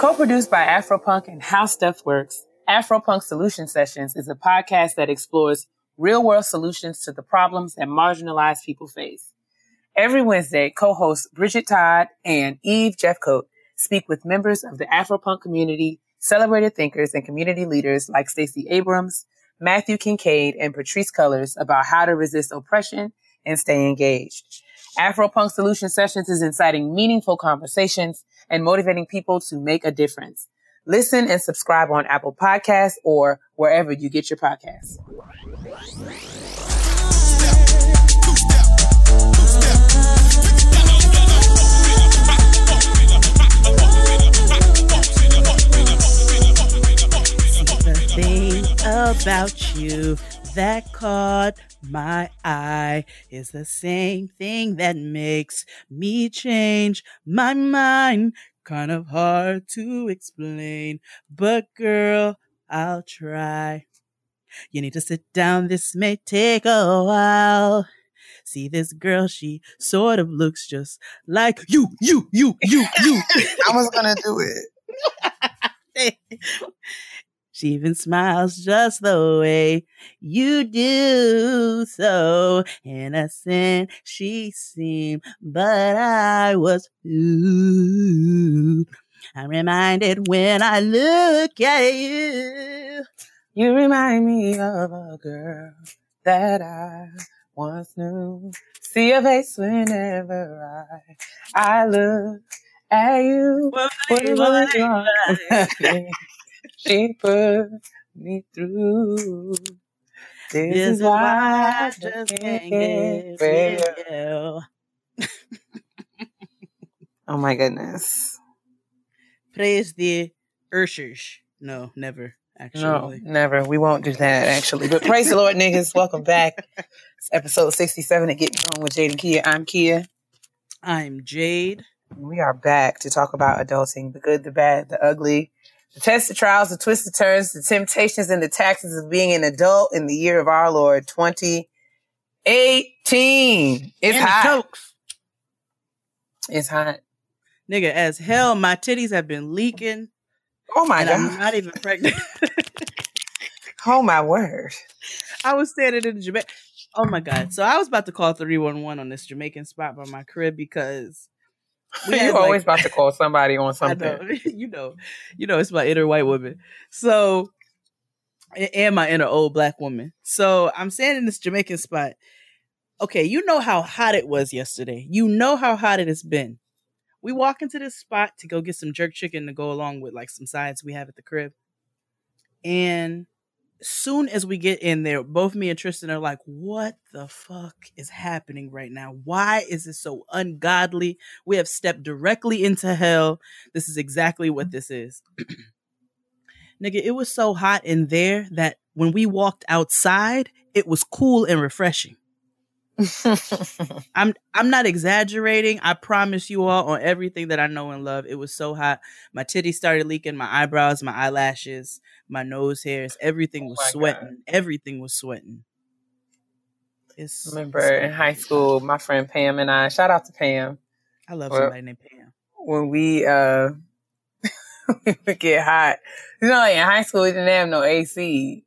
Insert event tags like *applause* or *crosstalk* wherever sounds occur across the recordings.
Co-produced by Afropunk and How Stuff Works, Afropunk Solution Sessions is a podcast that explores real-world solutions to the problems that marginalized people face. Every Wednesday, co-hosts Bridget Todd and Eve Jeffcoat speak with members of the Afropunk community, celebrated thinkers, and community leaders like Stacey Abrams, Matthew Kincaid, and Patrisse Cullors about how to resist oppression and stay engaged. Afropunk Solution Sessions is inciting meaningful conversations and motivating people to make a difference. Listen and subscribe on Apple Podcasts or wherever you get your podcasts. The thing about you that caught my eye is the same thing that makes me change my mind. Kind of hard to explain, but girl, I'll try. You need to sit down, this may take a while. See this girl, she sort of looks just like you, you, you, you, you. *laughs* I was gonna do it. *laughs* She even smiles just the way you do. So innocent she seemed, but I was fooled. I'm reminded when I look at you. You remind me of a girl that I once knew. See your face whenever I I look at you. What was *laughs* wrong? *laughs* she put me through. This, This is why I just can't get rid of you. you. Oh my goodness. Praise the Urshers. No, never. No, Actually, never. We won't do that actually. But praise the Lord, niggas. Welcome back. It's episode 67 of Get Going with Jade and Kia. I'm Kia. I'm Jade. We are back to talk about adulting, the good, the bad, the ugly, the tests, the trials, the twists, the turns, the temptations, and the taxes of being an adult in the year of our Lord 2018. It's And hot. It's hot. Nigga, as hell, my titties have been leaking, Oh my and God. I'm not even pregnant. *laughs* oh my word. I was standing in Jamaica. Oh my god! So I was about to call three one one on this Jamaican spot by my crib because we *laughs* you always about to call somebody on *laughs* something. know, *laughs* you know, you know, it's my inner white woman. So, and my inner old black woman. So I'm standing in this Jamaican spot. Okay, you know how hot it was yesterday. You know how hot it has been. We walk into this spot to go get some jerk chicken to go along with like some sides we have at the crib. And soon as we get in there, both me and Tristan are like, what the fuck is happening right now? Why is this so ungodly? We have stepped directly into hell. This is exactly what mm-hmm. this is. *clears throat* Nigga, it was so hot in there that when we walked outside, it was cool and refreshing. *laughs* I'm I'm not exaggerating. I promise you all on everything that I know and love. It was so hot. My titties started leaking, my eyebrows, my eyelashes, my nose hairs, everything was Oh my sweating. Everything was sweating. It's Remember in high school, my friend Pam and I, shout out to Pam, I love Well- somebody named Pam. when we uh *laughs* we get hot. You know, like in high school, we didn't have no AC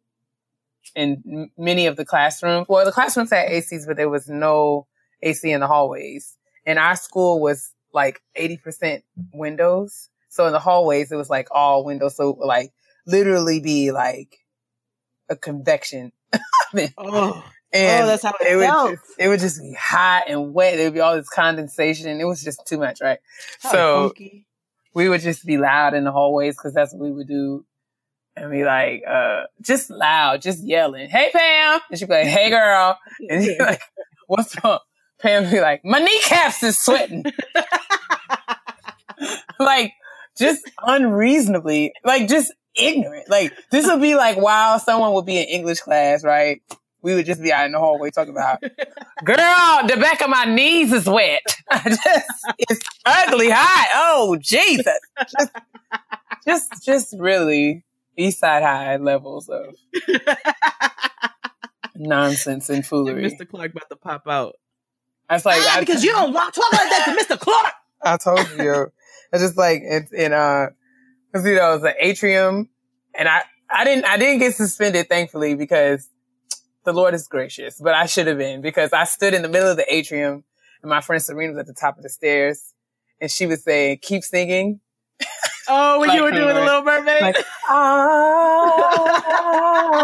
in many of the classrooms. Well, the classrooms had ACs, but there was no AC in the hallways. And our school was like 80% windows. So in the hallways, it was like all windows. So like literally be like a convection. *laughs* Oh. oh, And oh, that's how it, it would felt. just, it would just be hot and wet. There would be all this condensation. It was just too much, right? How so funky. we would just be loud in the hallways because that's what we would do. And be like, uh, just loud, just yelling, Hey Pam! And she'd be like, Hey girl. And she'd be like, What's wrong? Pam would be like, My kneecaps is sweating. *laughs* like, just unreasonably, like just ignorant. Like, this would be like while someone would be in English class, right? We would just be out in the hallway talking about, *laughs* girl, the back of my knees is wet. *laughs* Just, it's ugly hot. Oh, Jesus. Just, just, just really East Side High levels of nonsense and *laughs* foolery. Mr. Clark about to pop out. That's like, Ah, I, because you don't talk like that to Mr. Clark. I told you. It's just like, it's in, uh, Cause you know, it was an atrium and I, I didn't, I didn't get suspended, thankfully, because the Lord is gracious, but I should have been because I stood in the middle of the atrium and my friend Serena was at the top of the stairs and she was saying, keep singing. Oh, when Like you were doing the. Little Mermaid, Like, *laughs*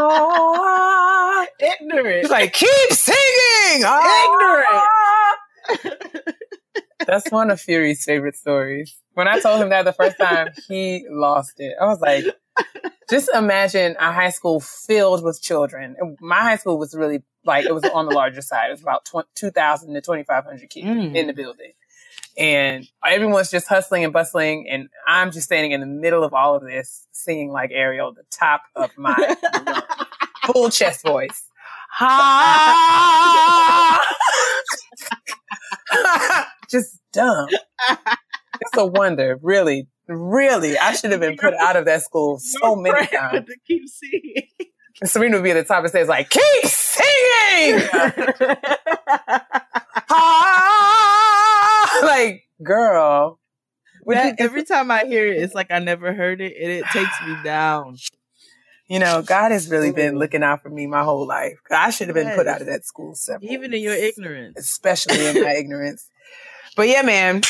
ah, ignorant. Like, keep singing! Ah. *laughs* That's one of Fury's favorite stories. When I told him that the first time, he lost it. I was like, just imagine a high school filled with children. My high school was really like, it was on the larger side. It was about tw- 2,000 to 2,500 kids Mm. in the building. And everyone's just hustling and bustling. And I'm just standing in the middle of all of this, singing like Ariel, the top of my *laughs* full chest voice. Ha! *laughs* Just dumb. It's a wonder, really, really. I should have been put out of that school *laughs* so many times. to keep singing. Serena would be at the top and says like, "Keep singing!" Ha! like, girl. would you That- every time I hear it, it's like I never heard it, and it takes me *sighs* down. you know, God has really been looking out for me my whole life. I should have been put out of that school several Even in your ignorance. especially in my *laughs* ignorance. But yeah, man,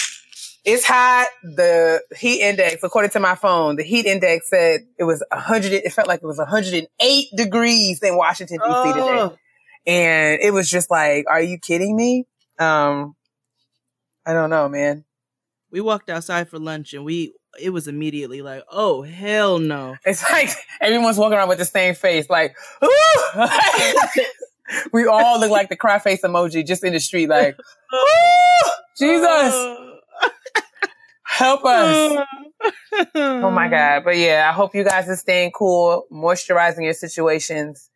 it's hot. The heat index, according to my phone, the heat index said it was 100. It felt like it was 108 degrees in Washington D.C. today, Oh, and it was just like, are you kidding me? Um, I don't know, man. We walked outside for lunch, and we it was immediately like, oh hell no. *laughs* It's like everyone's walking around with the same face, like, "Ooh!" *laughs* we all look like the cry face emoji just in the street, like, "Ooh! Jesus, *laughs* help us. Oh my God. But yeah, I hope you guys are staying cool, moisturizing your situations.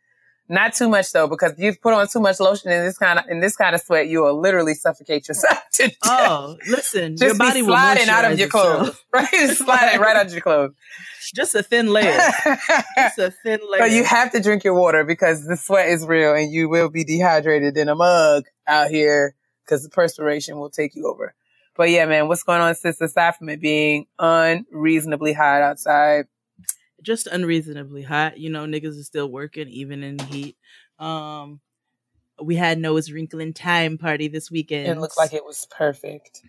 Not too much though, because you put on too much lotion in this kind of in this kind of sweat, you will literally suffocate yourself *laughs* to death. Oh, listen, your Just body be will sliding out of your itself. clothes. *laughs* Right? Sliding right out of your clothes. *laughs* Just a thin layer. Just a thin layer. but you have to drink your water because the sweat is real and you will be dehydrated in a mug out here because the perspiration will take you over. But yeah, man, what's going on, sis? Aside from it being unreasonably hot outside, just unreasonably hot. You know, niggas are still working even in the heat. Um, we had Noah's Wrinkle in Time party this weekend. it looked like it was perfect.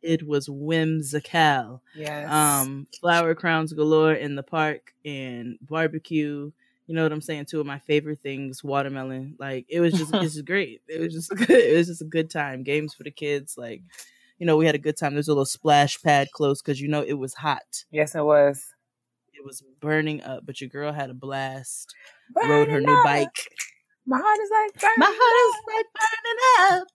It was whimsical. Yes. Um, flower crowns galore in the park and barbecue. You know what I'm saying? Two of my favorite things, watermelon. Like it was just, it's *laughs* just great. It was just, *laughs* good, it was just a good time. Games for the kids. Like, you know, we had a good time. There's a little splash pad close because you know it was hot. yes, it was. It was burning up, but your girl had a blast. Rode her new bike. My heart is like burning My heart is like burning up.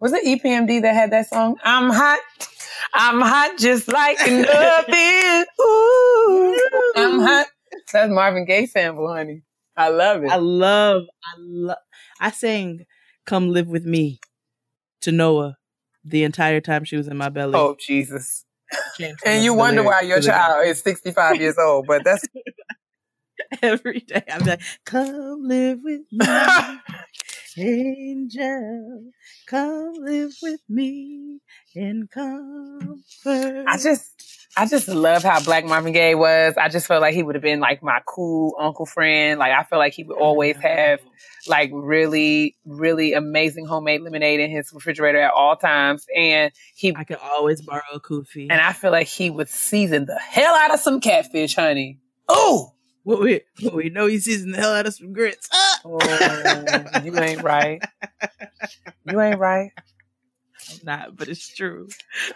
Was it EPMD that had that song? I'm hot. I'm hot just like an oven. Ooh, I'm *laughs* hot. That's Marvin Gaye sample, honey. I love it. I love, I love. I sang "Come Live with Me" to Noah the entire time she was in my belly. oh, Jesus. Changed *laughs* And you wonder why your child is 65 years old, but that's *laughs* every day. I'm like, "Come live with *laughs* me, angel. Come live with me in comfort." I just I just love how Black Marvin Gaye was. I just felt like he would have been like my cool uncle friend. Like I feel like he would always have like really, really amazing homemade lemonade in his refrigerator at all times. And he I could always borrow a kufi. and I feel like he would season the hell out of some catfish, honey. Oh, What we, what we know he seasoned the hell out of some grits. Ah! oh you ain't right. You ain't right. I'm not, but it's true.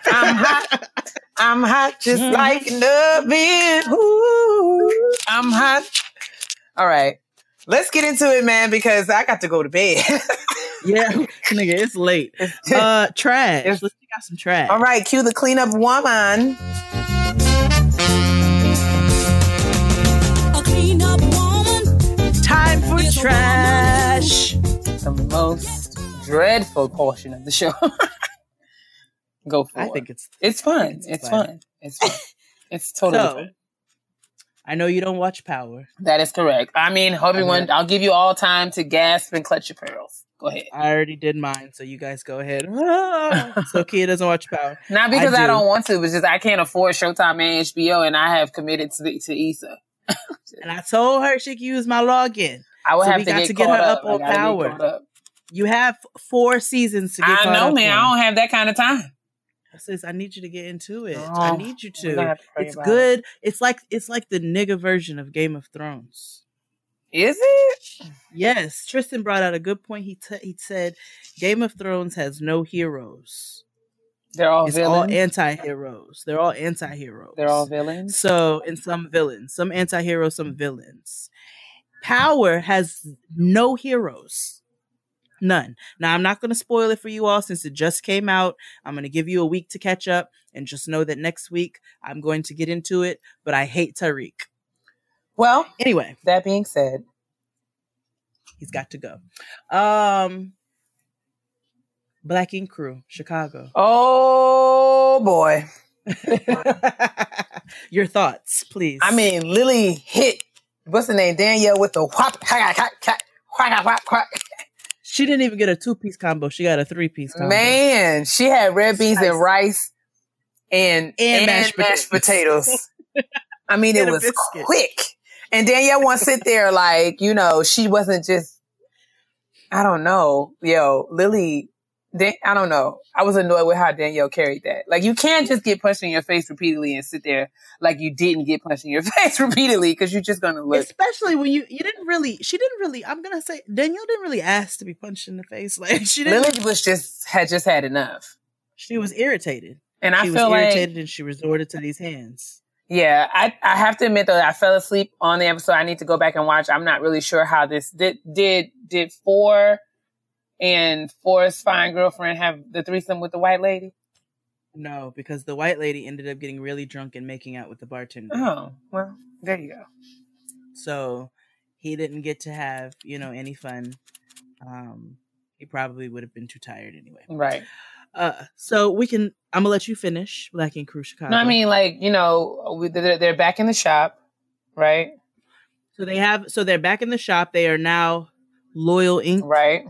I'm hot. I'm hot just like an oven. Ooh, I'm hot. All right. Let's get into it, man, because I got to go to bed. *laughs* Yeah, nigga, it's late. Uh, trash. Let's take out some trash. All right, cue the cleanup woman. Time for Here's a trash. The most dreadful portion of the show. *laughs* go for I it. I think it's it's fun. it's It's fun. It's fun. *laughs* It's totally so. fun. I know you don't watch Power. That is correct. I mean, everyone. I'll give you all time to gasp and clutch your pearls. Go ahead. I already did mine, so you guys go ahead. *laughs* so Kia doesn't watch Power. Not because I, do. don't want to, but just I can't afford Showtime and HBO, and I have committed to to Issa. And I told her she could use my login. I would So have we to got get, to get her up I on Power. You have four seasons to get I caught know, up man. on. I don't have that kind of time. I says, I need you to get into it. Oh, I need you gonna to. have to pray It's about good. It's like it's like the nigga version of Game of Thrones. Is it? Yes, Tristan brought out a good point. He t- he said Game of Thrones has no heroes. They're all it's villains. all anti-heroes. They're all anti-heroes. They're all villains. So, and some villains, some anti-heroes, some villains. Power has no heroes. None. Now, I'm not going to spoil it for you all since it just came out. I'm going to give you a week to catch up and just know that next week I'm going to get into it, but I hate Tariq. Well, Anyway, that being said, he's got to go. Um Black Ink Crew, Chicago. oh boy. *laughs* Your thoughts, please. I mean, Lily hit what's the name? Danielle with the whop, she didn't even get a two-piece combo. She got a three-piece combo. Man, she had red beans Nice. and rice and, And and, mashed mashed, potatoes. potatoes. *laughs* I mean, it was biscuit. quick. And Danielle won't sit there like, you know, she wasn't just, I don't know, yo, Lily, Dan, I don't know. I was annoyed with how Danielle carried that. Like, you can't just get punched in your face repeatedly and sit there like you didn't get punched in your *laughs* face repeatedly because you're just gonna look. Especially when you you didn't really she didn't really I'm gonna say Danielle didn't really ask to be punched in the face. *laughs* Like she didn't Lily was just had just had enough, she was irritated. and I she feel was like irritated and she resorted to these hands. Yeah, I I have to admit though, I fell asleep on the episode. I need to go back and watch. I'm not really sure how this did did did Phor and Phor's fine girlfriend have the threesome with the white lady. No, because the white lady ended up getting really drunk and making out with the bartender. Oh well, there you go. So he didn't get to have, you know, any fun. Um he probably would have been too tired anyway. Right. Uh so we can I'm gonna let you finish Black Ink Crew Chicago. No, I mean like you know we, they're, they're back in the shop, right? so they have so they're back in the shop. They are now Loyal Inc. Right.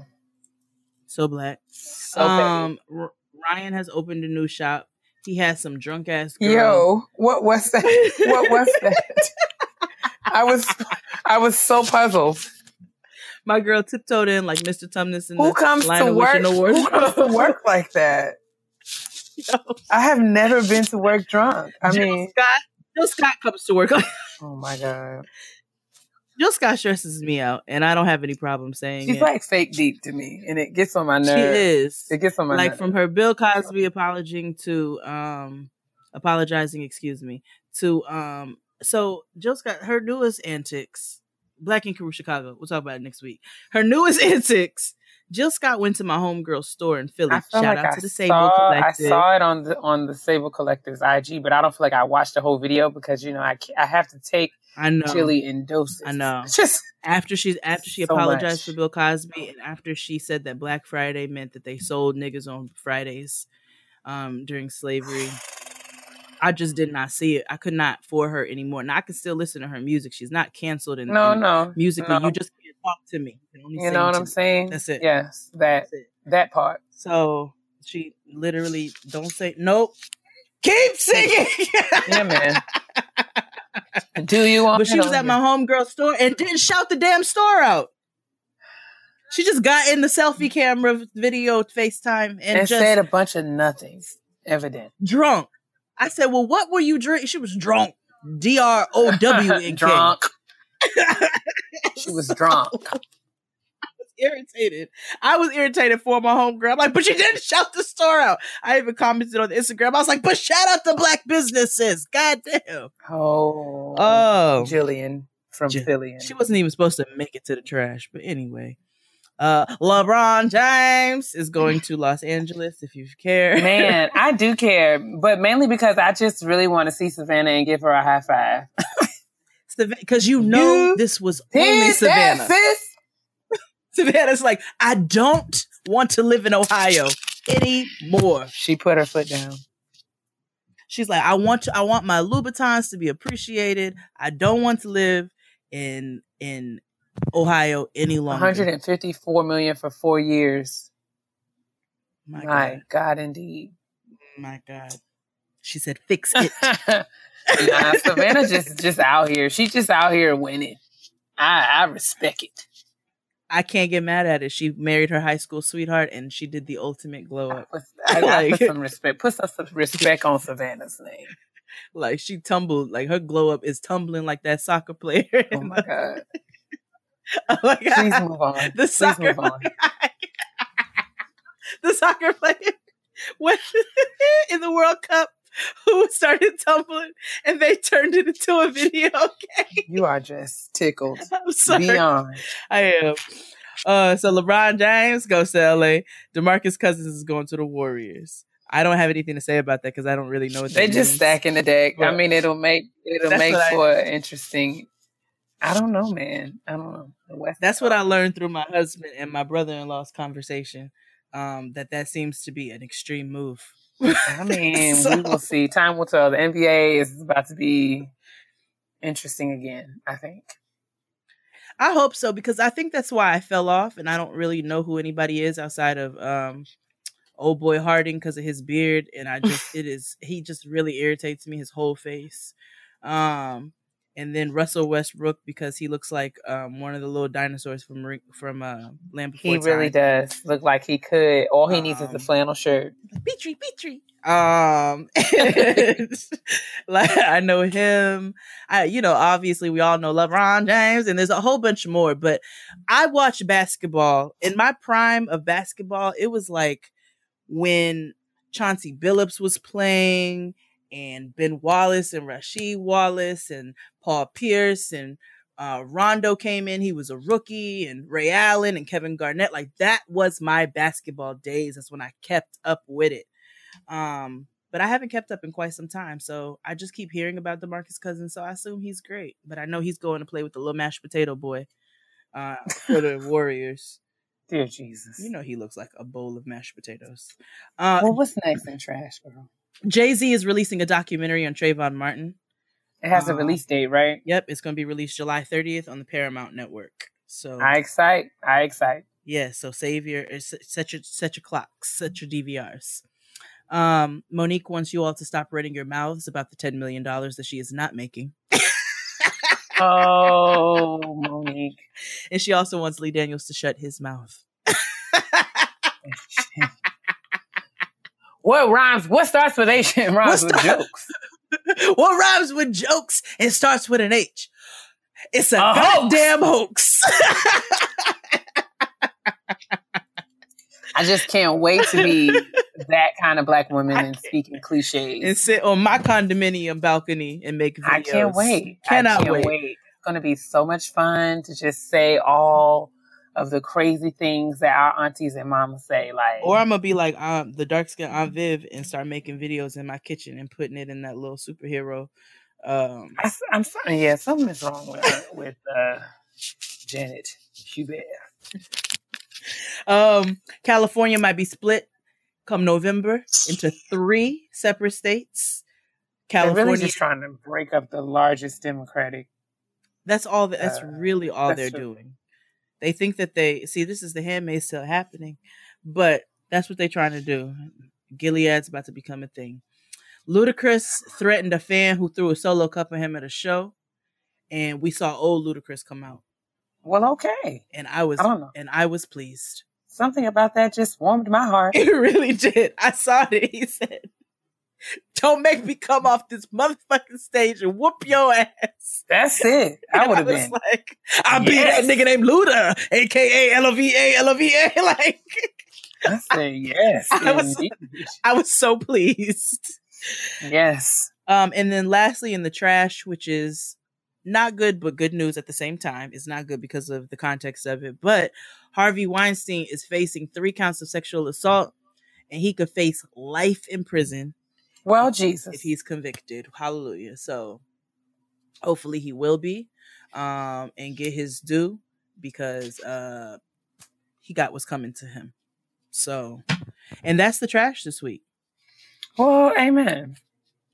So black. So petty. um R- Ryan has opened a new shop. He has some drunk ass girl. Yo, what was that? what was that? *laughs* I was I was so puzzled. My girl tiptoed in like Mr. Tumnus in Who the comes Lion to of work? Who comes to work *laughs* like that? I have never been to work drunk. I Jill mean, Scott. Jill Scott comes to work. *laughs* oh my god, Jill Scott stresses me out, and I don't have any problem saying she's it. like fake deep to me, and it gets on my nerves. she is. It gets on my nerves. like nerves. from her Bill Cosby apologizing to um apologizing, excuse me, to um so Jill Scott her newest antics, Black Ink Crew Chicago. We'll talk about it next week. Her newest *laughs* antics. Jill Scott went to my homegirl store in Philly. Shout like out I to the Sable saw, I saw it on the on the Sable Collective's IG, but I don't feel like I watched the whole video because you know I I have to take I know. chili in doses. I know. *laughs* Just After she after she So apologized much. for Bill Cosby and after she said that Black Friday meant that they sold niggas on Fridays um during slavery. I just did not see it. I could not for her anymore. Now I can still listen to her music. She's not canceled and no, no, musically. no. You just can't talk to me. You, You know what I'm me. saying? That's it. Yes, that That's it. that part. So she literally don't say nope. Keep singing. Yeah, man. *laughs* Do you want? but she was at my homegirl store and didn't shout the damn store out. She just got in the selfie camera video FaceTime and, and just said a bunch of nothings. Evident. drunk. I said, Well, what were you drinking? She was drunk. D R O W N K. drunk. *laughs* She was drunk. Irritated. I was irritated for my homegirl. I'm like, but you didn't *laughs* shout the store out. I even commented on Instagram. I was like, but shout out the black businesses. God damn. Oh, Oh. Jillian from Jill- Philly. She wasn't even supposed to make it to the trash. But anyway. Uh LeBron James is going to Los Angeles if you care. Man, I do *laughs* care, but mainly because I just really want to see Savannah and give her a high five. Because you know You this was only Did that, Savannah. sis? *laughs* Savannah's like, I don't want to live in Ohio anymore. She put her foot down. She's like, I want to, I want my Louboutins to be appreciated. I don't want to live in in Ohio any longer. 154 million for four years. My My God. God, indeed. My God. She said, fix it. *laughs* nah, Savannah just just out here. She just out here winning. I I respect it. I can't get mad at it. She married her high school sweetheart and she did the ultimate glow I up. put, I, I *laughs* put Like- some respect. Put some, respect on Savannah's name. *laughs* Like she tumbled, like her glow up is tumbling like that soccer player. Oh *laughs* my God. oh my God. Please move on. The Please soccer move on. the soccer player when in the World Cup *laughs* who started tumbling and they turned it into a video *laughs* game. You are just tickled *laughs* I'm sorry. beyond. I am. Uh, so LeBron James goes to LA. Demarcus Cousins is going to the Warriors. I don't have anything to say about that because I don't really know what They just stacking the deck. I mean, it'll make it'll make I- for an interesting. I don't know, man. I don't know. The West. That's what I learned through my husband and my brother-in-law's conversation. Um, that that seems to be an extreme move. I mean, *laughs* So- we will see. Time will tell. The NBA is about to be interesting again. I think. I hope so because I think that's why I fell off, and I don't really know who anybody is outside of um, old boy Harden because of his beard, and I just *laughs* it is he just really irritates me his whole face. Um, and then Russell Westbrook because he looks like um, one of the little dinosaurs from from uh, Land Before He really does look like he could. All he needs is a flannel shirt. Petrie, Petrie. Um, *laughs* like I know him. I, you know, obviously we all know LeBron James, and there's a whole bunch more. But I watched basketball in my prime of basketball. It was like when Chauncey Billups was playing, and Ben Wallace and Rasheed Wallace and Paul Pierce and uh, Rondo came in. He was a rookie, and Ray Allen and Kevin Garnett. Like that was my basketball days. That's when I kept up with it. Um, but I haven't kept up in quite some time, so I just keep hearing about Demarcus Cousins. So I assume he's great. But I know he's going to play with the little mashed potato boy uh, for the *laughs* Warriors. Dear Jesus. You know he looks like a bowl of mashed potatoes. Uh, well, what's next in trash, girl? Jay Z is releasing a documentary on Trayvon Martin. It has a Uh, release date, right? Yep, it's going to be released July 30th on the Paramount Network. So I excite. I excite. yeah, so save your uh, set your set your clocks, set your DVRs. Um, Monique wants you all to stop running your mouths about the ten million dollars that she is not making, Oh, *laughs* Monique. and she also wants Lee Daniels to shut his mouth. *laughs* what rhymes? What starts with and *laughs* rhymes What with jokes? *laughs* what rhymes with jokes and starts with an H? It's a, A goddamn hoax. I just can't wait to be *laughs* that kind of black woman and speaking cliches. and sit on my condominium balcony and make videos. I can't wait. Cannot I can't wait. wait. It's going to be so much fun to just say all of the crazy things that our aunties and mamas say. Like, Or I'm gonna be like um, the dark skin Aunt Viv and start making videos in my kitchen and putting it in that little superhero. Um, I, am sorry. Yeah, something is wrong with with uh, Janet Hubert. um, California might be split come November into three separate states. They're California, really just trying to break up the largest Democratic. that's all. That, that's uh, really all that's they're true. doing. They think that they see this is the Handmaid's Tale happening, but that's what they're trying to do. Gilead's about to become a thing. Ludacris threatened a fan who threw a solo cup at him at a show, and we saw old Ludacris come out, Well, okay. and I was I and I was pleased. Something about that just warmed my heart. *laughs* It really did. I saw it. He said, "Don't make me come off this motherfucking stage and whoop your ass." That's *laughs* it. I would have been. like, "I'll be that nigga named Luda, aka L O V A L O V A. *laughs* Like, I say yes. *laughs* I was- I was so pleased. Yes. Um, and then lastly, in the trash, which is not good, but good news at the same time. It's not good because of the context of it. But Harvey Weinstein is facing three counts of sexual assault, and he could face life in prison Well, Jesus. if he's convicted. Hallelujah. So hopefully he will be, um, and get his due because uh he got what's coming to him. So and that's the trash this week. Oh, amen.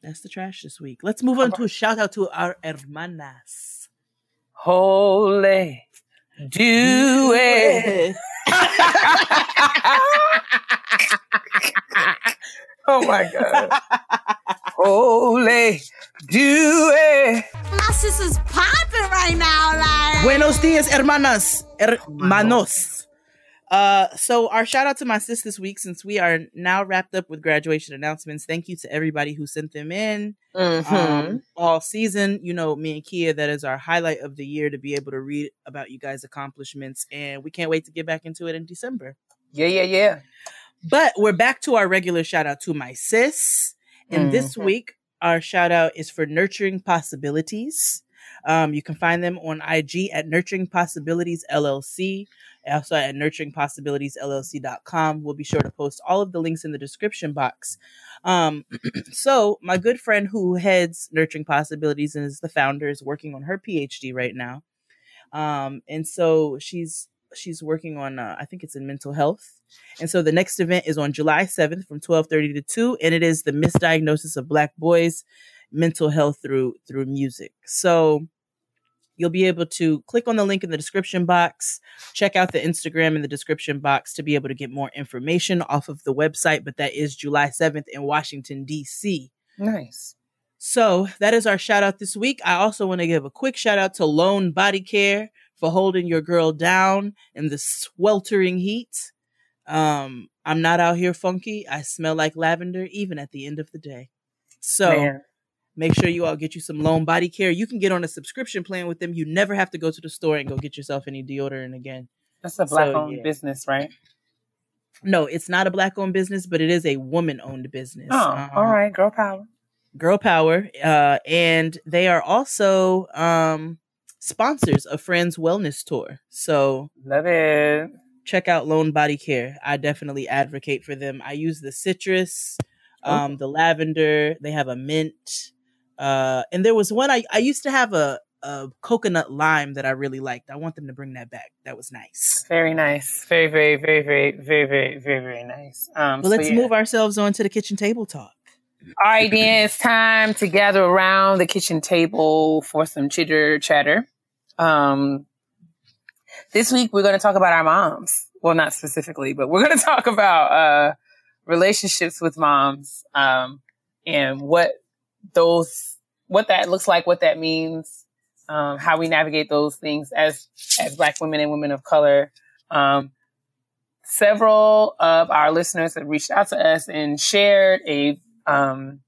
That's the trash this week. Let's move on to a shout out to our hermanas. Holy, do it. *laughs* *laughs* *laughs* oh my God. *laughs* Holy, do it. My sister's popping right now, like. Buenos dias, hermanas, hermanos. Uh, so our shout out to my sis this week, since we are now wrapped up with graduation announcements. Thank you to everybody who sent them in Mm-hmm. um, all season. You know, me and Kia, that is our highlight of the year to be able to read about you guys' accomplishments, and we can't wait to get back into it in December. yeah, yeah, yeah. But we're back to our regular shout out to my sis. And this Mhm. week, our shout out is for Nurturing Possibilities. Um, you can find them on IG at Nurturing Possibilities LLC, also at nurturingpossibilitiesllc.com. We'll be sure to post all of the links in the description box. Um, *clears throat* so, my good friend who heads Nurturing Possibilities and is the founder is working on her PhD right now. Um, and so she's she's working on uh, I think it's in mental health. And so the next event is on July 7th from 12:30 to 2 and it is the misdiagnosis of black boys mental health through through music. So you'll be able to click on the link in the description box, check out the Instagram in the description box to be able to get more information off of the website, but that is July 7th in Washington DC. Nice. So that is our shout out this week. I also want to give a quick shout out to Lone Body Care for holding your girl down in the sweltering heat. Um, I'm not out here funky. I smell like lavender even at the end of the day. So Man. make sure you all get you some Lone Body Care. You can get on a subscription plan with them. You never have to go to the store and go get yourself any deodorant again. That's a black So, owned yeah. business, right? No, it's not a black owned business, but it is a woman owned business. Oh, Um, all right. Girl power. Girl Power, uh, and they are also um, sponsors of Friends Wellness Tour. So Love it. check out Lone Body Care. I definitely advocate for them. I use the citrus, um, the lavender. They have a mint, uh, and there was one I I used to have a a coconut lime that I really liked. I want them to bring that back. That was nice. Very nice. Very, very, very, very, very, very, very, very nice. Um, But so let's yeah. move ourselves on to the kitchen table talk. All right, then it's time to gather around the kitchen table for some chitter chatter. Um, this week we're going to talk about our moms. Well, not specifically, but we're going *laughs* to talk about uh, relationships with moms um, and what those, what that looks like, what that means, um, how we navigate those things as as Black women and women of color. Um, several of our listeners have reached out to us and shared a um,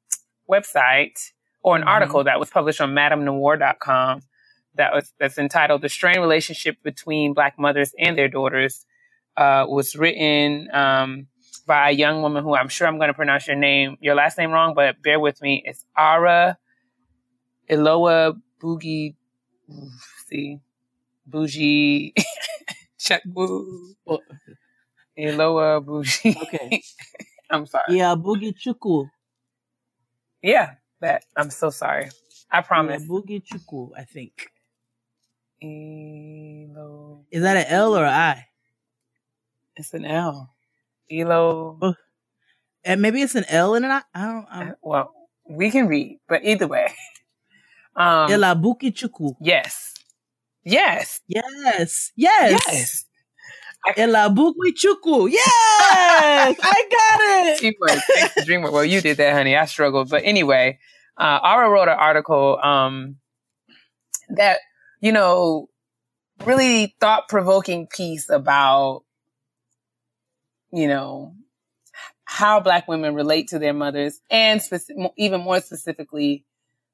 website or an Mhm. article that was published on madamenoir.com that was that's entitled "The Strained Relationship Between Black Mothers and Their Daughters." Uh, was written um, by a young woman who I'm sure I'm going to pronounce your name, your last name wrong, but bear with me. It's Ara Iloa Boogie. See, Bougie. *laughs* Check boo. Well, Iloa Bougie. okay. *laughs* I'm sorry. Yeah, Boogie Chuku. Yeah, that. I'm so sorry. I promise. Yeah, Boogie Chuku, I think. Elo. Is that an L or an I? It's an L. Elo. Oh, And maybe it's an L and an I. I don't. I'm, Well, we can read, but either way. *laughs* Um, Ela Buki Chuku. yes. Yes. Yes. Yes. Yes. Ela Buki Chuku. Yes. *laughs* I got it. *laughs* Teamwork. Dreamwork. Well, you did that, honey. I struggled. But anyway, uh, Ara wrote an article um, that, you know, really thought provoking piece about, you know, how Black women relate to their mothers and speci- even more specifically,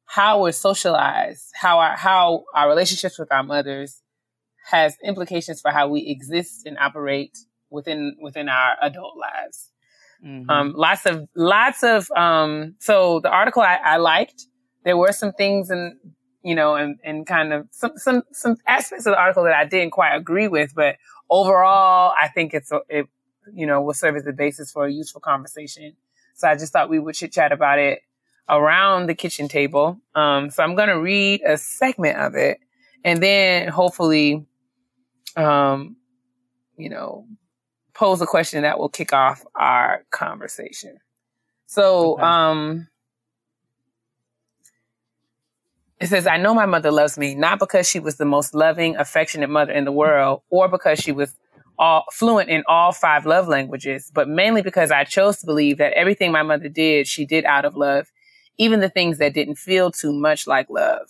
how we're socialized, how our, how our relationships with our mothers has implications for how we exist and operate within, within our adult lives. Mhm. Um, lots of, lots of, um, so the article I, I liked, there were some things and, you know, and, and kind of some, some, some aspects of the article that I didn't quite agree with, but overall, I think it's, a- it, you know, will serve as the basis for a useful conversation. So I just thought we would chit chat about it around the kitchen table. Um, so I'm going to read a segment of it and then hopefully, um, you know, pose a question that will kick off our conversation. So, Okay. um, It says, I know my mother loves me, not because she was the most loving, affectionate mother in the world, or because she was all fluent in all five love languages, but mainly because I chose to believe that everything my mother did, she did out of love, even the things that didn't feel too much like love.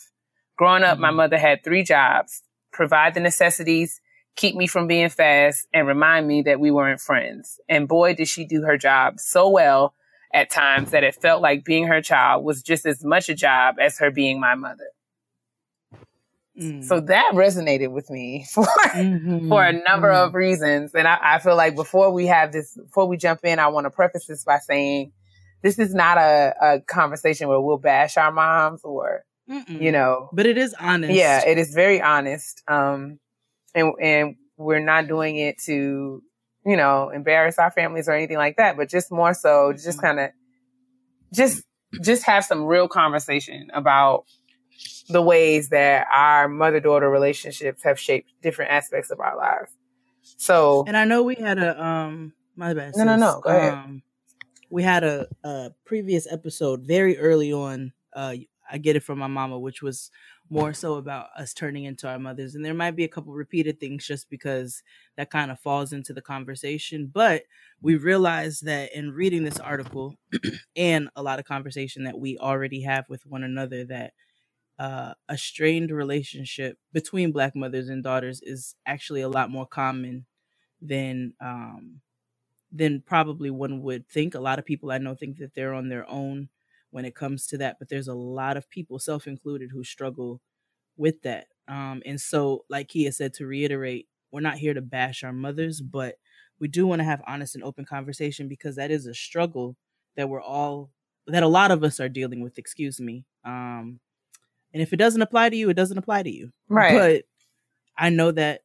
Growing up, mm-hmm. my mother had three jobs, provide the necessities, keep me from being fast, and remind me that we weren't friends. And boy, did she do her job so well at times that it felt like being her child was just as much a job as her being my mother. Mm. So that resonated with me *laughs* for mm-hmm. for a number mm-hmm. of reasons. And I, I, feel like before we have this, before we jump in, I want to preface this by saying this is not a, a conversation where we'll bash our moms or, Mm-mm. you know. But it is honest. Yeah, it is very honest. Um, and, and we're not doing it to, you know, embarrass our families or anything like that, but just more so, just mm-hmm. kind of, just, just have some real conversation about the ways that our mother daughter relationships have shaped different aspects of our lives. So, and I know we had a um, my bad. No, no, no. Go ahead. Um, we had a, a previous episode very early on. Uh, I get it from my mama, which was more so about us turning into our mothers. And there might be a couple repeated things just because that kind of falls into the conversation. But we realized that in reading this article *clears throat* and a lot of conversation that we already have with one another, that uh, a strained relationship between black mothers and daughters is actually a lot more common than um, than probably one would think. A lot of people I know think that they're on their own when it comes to that, but there's a lot of people, self included, who struggle with that. Um, and so, like he has said, to reiterate, we're not here to bash our mothers, but we do want to have honest and open conversation because that is a struggle that we're all that a lot of us are dealing with. Excuse me. Um, and if it doesn't apply to you, it doesn't apply to you. Right. But I know that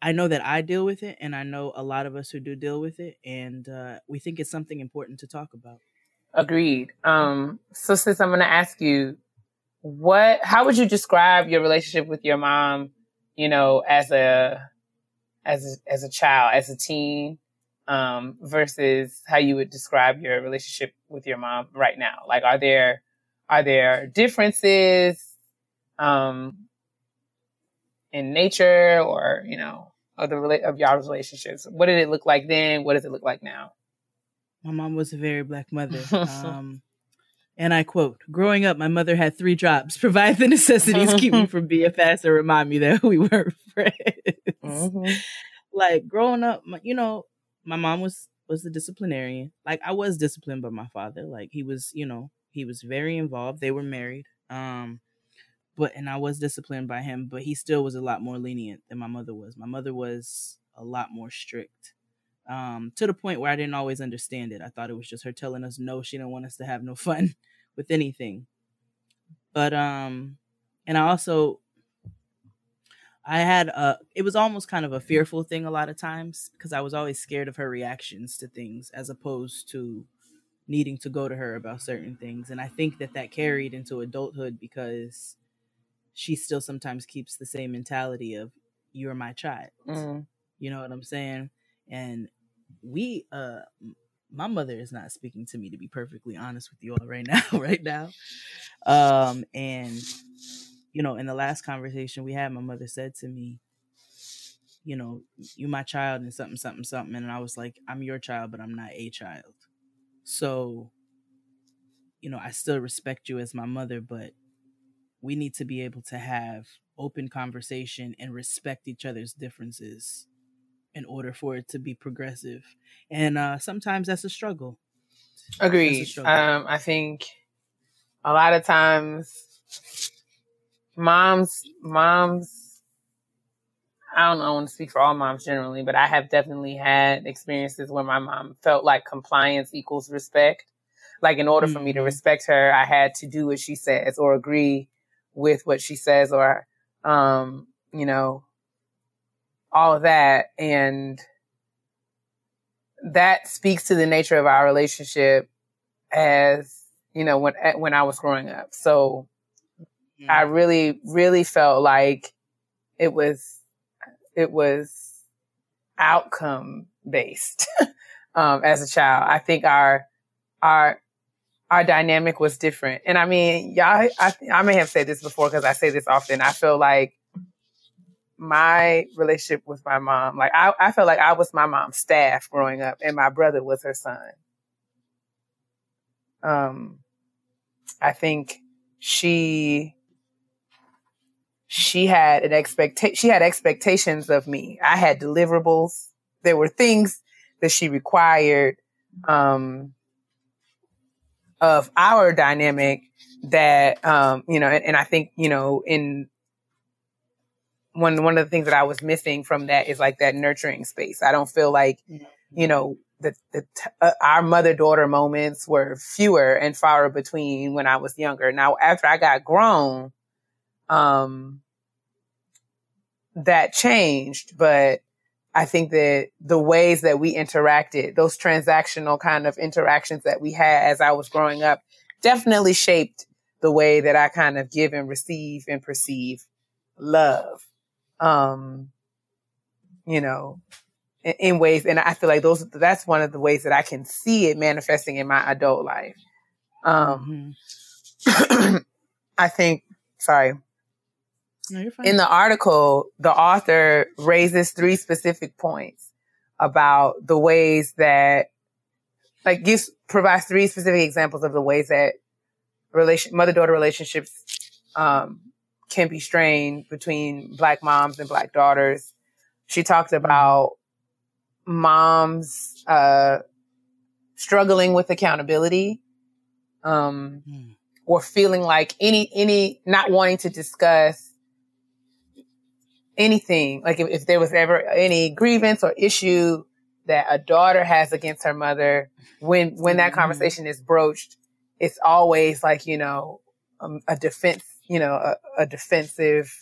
I know that I deal with it, and I know a lot of us who do deal with it, and uh, we think it's something important to talk about. Agreed. Um, so, since I'm going to ask you, what, how would you describe your relationship with your mom? You know, as a, as a, as a child, as a teen, um, versus how you would describe your relationship with your mom right now. Like, are there are there differences um, in nature or, you know, of the of y'all's relationships? What did it look like then? What does it look like now? My mom was a very black mother. *laughs* Um, and I quote, growing up, my mother had three jobs, *laughs* provide the necessities, keep me *laughs* from being fast, and remind me that we weren't friends. Mm-hmm. Like growing up, you know, my mom was was the disciplinarian. Like I was disciplined by my father. Like he was, you know, he was very involved. They were married. Um, but and I was disciplined by him, but he still was a lot more lenient than my mother was. My mother was a lot more strict. Um, to the point where I didn't always understand it. I thought it was just her telling us no, she didn't want us to have no *laughs* fun with anything. But um and I also I had a it was almost kind of a fearful thing a lot of times because I was always scared of her reactions to things as opposed to needing to go to her about certain things. And I think that that carried into adulthood because she still sometimes keeps the same mentality of you're my child. Mm. You know what I'm saying? And we uh my mother is not speaking to me to be perfectly honest with you all right *laughs* now right now. Um and you know in the last conversation we had my mother said to me you know you my child and something something something. And i was like i'm your child but i'm not a child. So, you know, I still respect you as my mother, but we need to be able to have open conversation and respect each other's differences in order for it to be progressive. And uh, sometimes that's a struggle. Agreed. A struggle. Um, I think a lot of times moms, moms I don't know, I want to speak for all moms generally, but I have definitely had experiences where my mom felt like compliance equals respect. Like in order mm-hmm. for me to mm-hmm. respect her, I had to do what she says or agree with what she says or, um, you know, all of that. And that speaks to the nature of our relationship as, you know, when, when I was growing up. So mm-hmm. I really, really felt like it was it was outcome based *laughs* um, as a child. I think our our our dynamic was different. And I mean, y'all, I, I may have said this before because I say this often. I feel like my relationship with my mom, like I, I felt like I was my mom's staff growing up and my brother was her son. Um, I think she, she had an expectation, she had expectations of me. I had deliverables. There were things that she required, um, of our dynamic that, um, you know, and, and I think, you know, in one one of the things that I was missing from that is like that nurturing space. I don't feel like, you know, the, the uh, our mother daughter moments were fewer and far between when I was younger. Now, after I got grown, um, that changed, but I think that the ways that we interacted, those transactional kind of interactions that we had as I was growing up, definitely shaped the way that I kind of give and receive and perceive love um, you know, in, in, ways, and I feel like those, that's one of the ways that I can see it manifesting in my adult life. Um, mm-hmm. *clears throat* I think, sorry. No, in the article, the author raises three specific points about the ways that, like, gives provides three specific examples of the ways that relation mother daughter relationships um, can be strained between black moms and black daughters. She talked mm-hmm. about moms uh, struggling with accountability, um, mm. or feeling like any any not wanting to discuss anything. Like if, if there was ever any grievance or issue that a daughter has against her mother, when when that mm-hmm. conversation is broached, it's always like you know um, a defense you know, a, a defensive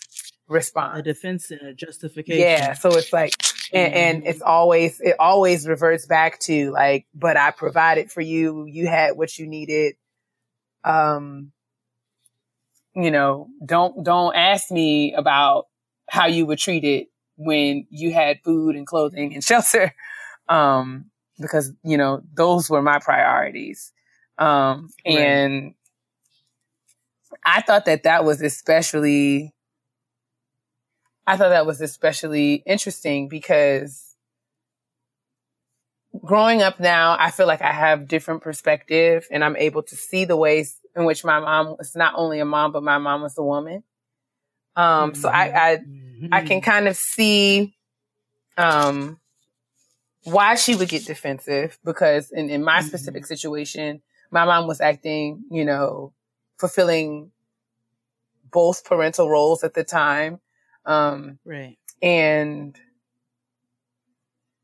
response. A defense and a justification. Yeah. So it's like, and, and, mm-hmm. it's always, it always reverts back to like, but I provided for you. You had what you needed. Um, you know, don't, don't ask me about how you were treated when you had food and clothing and *laughs* shelter. Um, because, you know, those were my priorities. Um, right. and I thought that that was especially, I thought that was especially interesting because growing up now, I feel like I have different perspective and I'm able to see the ways in which my mom was not only a mom, but my mom was a woman. Um, mm-hmm. so I, I, mm-hmm. I can kind of see, um, why she would get defensive because in, in my mm-hmm. specific situation, my mom was acting, you know, fulfilling both parental roles at the time. Um, right. And,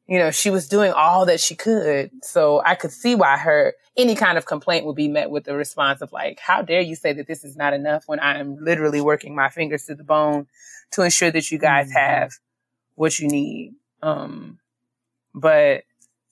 you know, she was doing all that she could. So I could see why her, any kind of complaint would be met with the response of like, how dare you say that this is not enough when I am literally working my fingers to the bone to ensure that you guys mm-hmm. have what you need. Um, but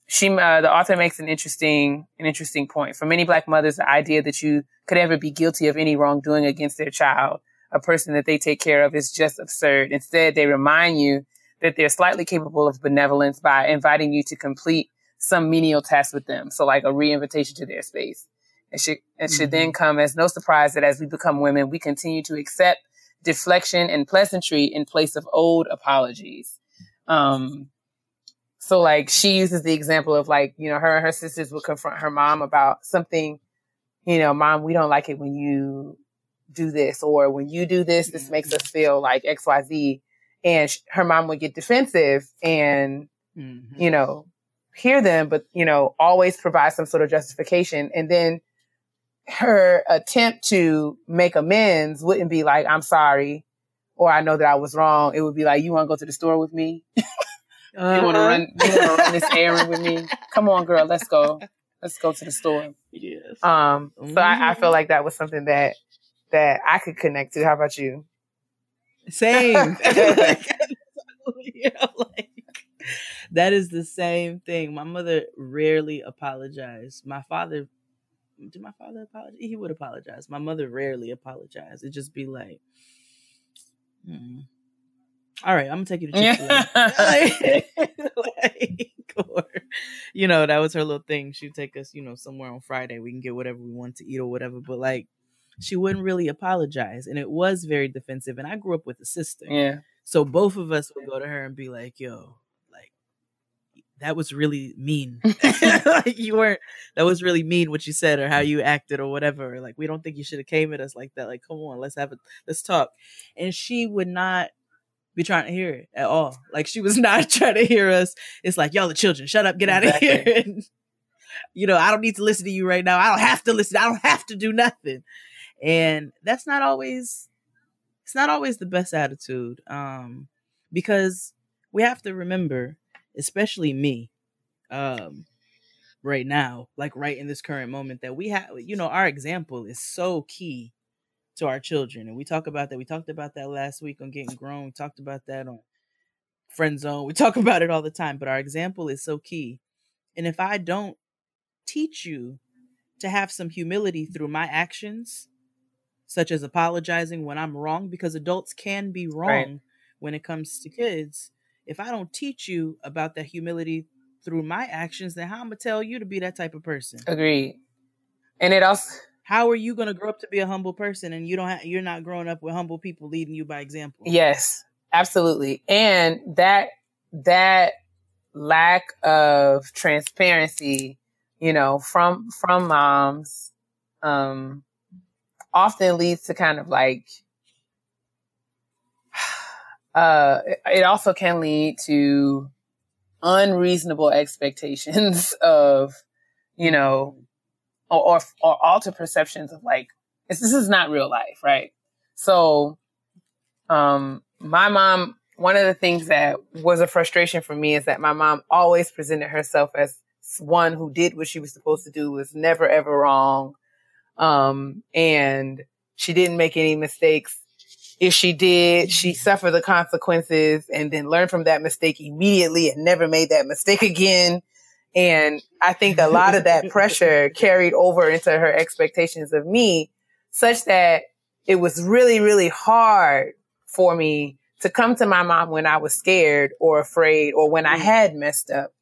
she uh, the author makes an interesting an interesting point. For many black mothers the idea that you could ever be guilty of any wrongdoing against their child a person that they take care of is just absurd. Instead they remind you that they're slightly capable of benevolence by inviting you to complete some menial task with them. So like a re-invitation to their space. It should it should mm-hmm. then come as no surprise that as we become women we continue to accept deflection and pleasantry in place of old apologies. Um, so like she uses the example of like, you know, her and her sisters would confront her mom about something, you know, mom, we don't like it when you do this or when you do this, this makes us feel like XYZ. And sh- her mom would get defensive and, mm-hmm. you know, hear them, but, you know, always provide some sort of justification. And then her attempt to make amends wouldn't be like, I'm sorry, or I know that I was wrong. It would be like, you want to go to the store with me? *laughs* Uh-huh. You want to run? You want to run this errand with me? Come on, girl. Let's go. Let's go to the store. Yes. Um. So mm-hmm. I, I feel like that was something that that I could connect to. How about you? Same. yeah, *laughs* like *laughs* that is the same thing. My mother rarely apologized. My father, did my father apologize? He would apologize. My mother rarely apologized. It'd just be like, mm, all right, I'm gonna take you to Chick Fil *laughs* *laughs* like, *laughs* or, you know, that was her little thing. She'd take us, you know, somewhere on Friday. We can get whatever we want to eat or whatever. But like, she wouldn't really apologize, and it was very defensive. And I grew up with a sister, Yeah. so both of us would go to her and be like, "Yo, like, that was really mean. like, you weren't. That was really mean what you said or how you acted or whatever. Like, we don't think you should have came at us like that. Like, come on, let's have a let's talk." And she would not be trying to hear it at all. Like, she was *laughs* not trying to hear us. It's like, y'all the children, shut up, get out of Exactly. here. *laughs* And, you know, I don't need to listen to you right now. I don't have to listen. I don't have to do nothing. And that's not always it's not always the best attitude um because we have to remember especially me um right now like right in this current moment that we have you know our example is so key to our children and we talk about that we talked about that last week on getting grown we talked about that on friend zone we *laughs* talk about it all the time but our example is so key and if i don't teach you to have some humility through my actions such as apologizing when I'm wrong, because adults can be wrong Right. when it comes to kids. If I don't teach you about that humility through my actions, then how I'm gonna tell you to be that type of person? Agreed. And it also How are you gonna grow up to be a humble person and you don't have you're not growing up with humble people leading you by example? Yes, absolutely. And that that lack of transparency, you know, from from moms um often leads to kind of like *sighs* uh it also can lead to unreasonable expectations *laughs* of, you know, or or, or alter perceptions of like this, is not real life, right? So um my mom one of the things that was a frustration for me is that my mom always presented herself as one who did what she was supposed to do was never ever wrong. Um and she didn't make any mistakes. If she did she suffered the consequences and then learned from that mistake immediately and never made that mistake *laughs* again and i think a lot of that *laughs* pressure carried over into her expectations of me such that it was really really hard for me to come to my mom when I was scared or afraid or when I Mm. had messed up.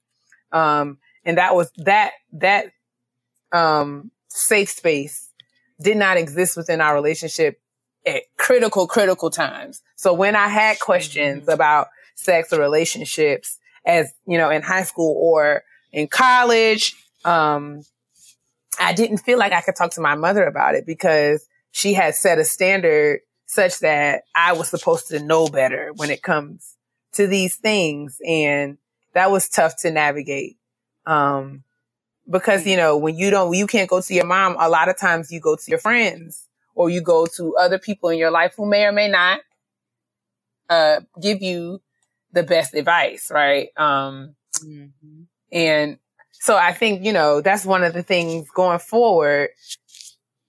Um, and that was that, that, um, safe space did not exist within our relationship at critical, critical times. So when I had questions Mhm. about sex or relationships as, you know, in high school or in college, um, I didn't feel like I could talk to my mother about it because she had set a standard such that I was supposed to know better when it comes to these things. And that was tough to navigate. Um, because, you know, when you don't, you can't go to your mom, a lot of times you go to your friends or you go to other people in your life who may or may not, uh, give you the best advice, right? Um, Mhm. And so I think, you know, that's one of the things going forward.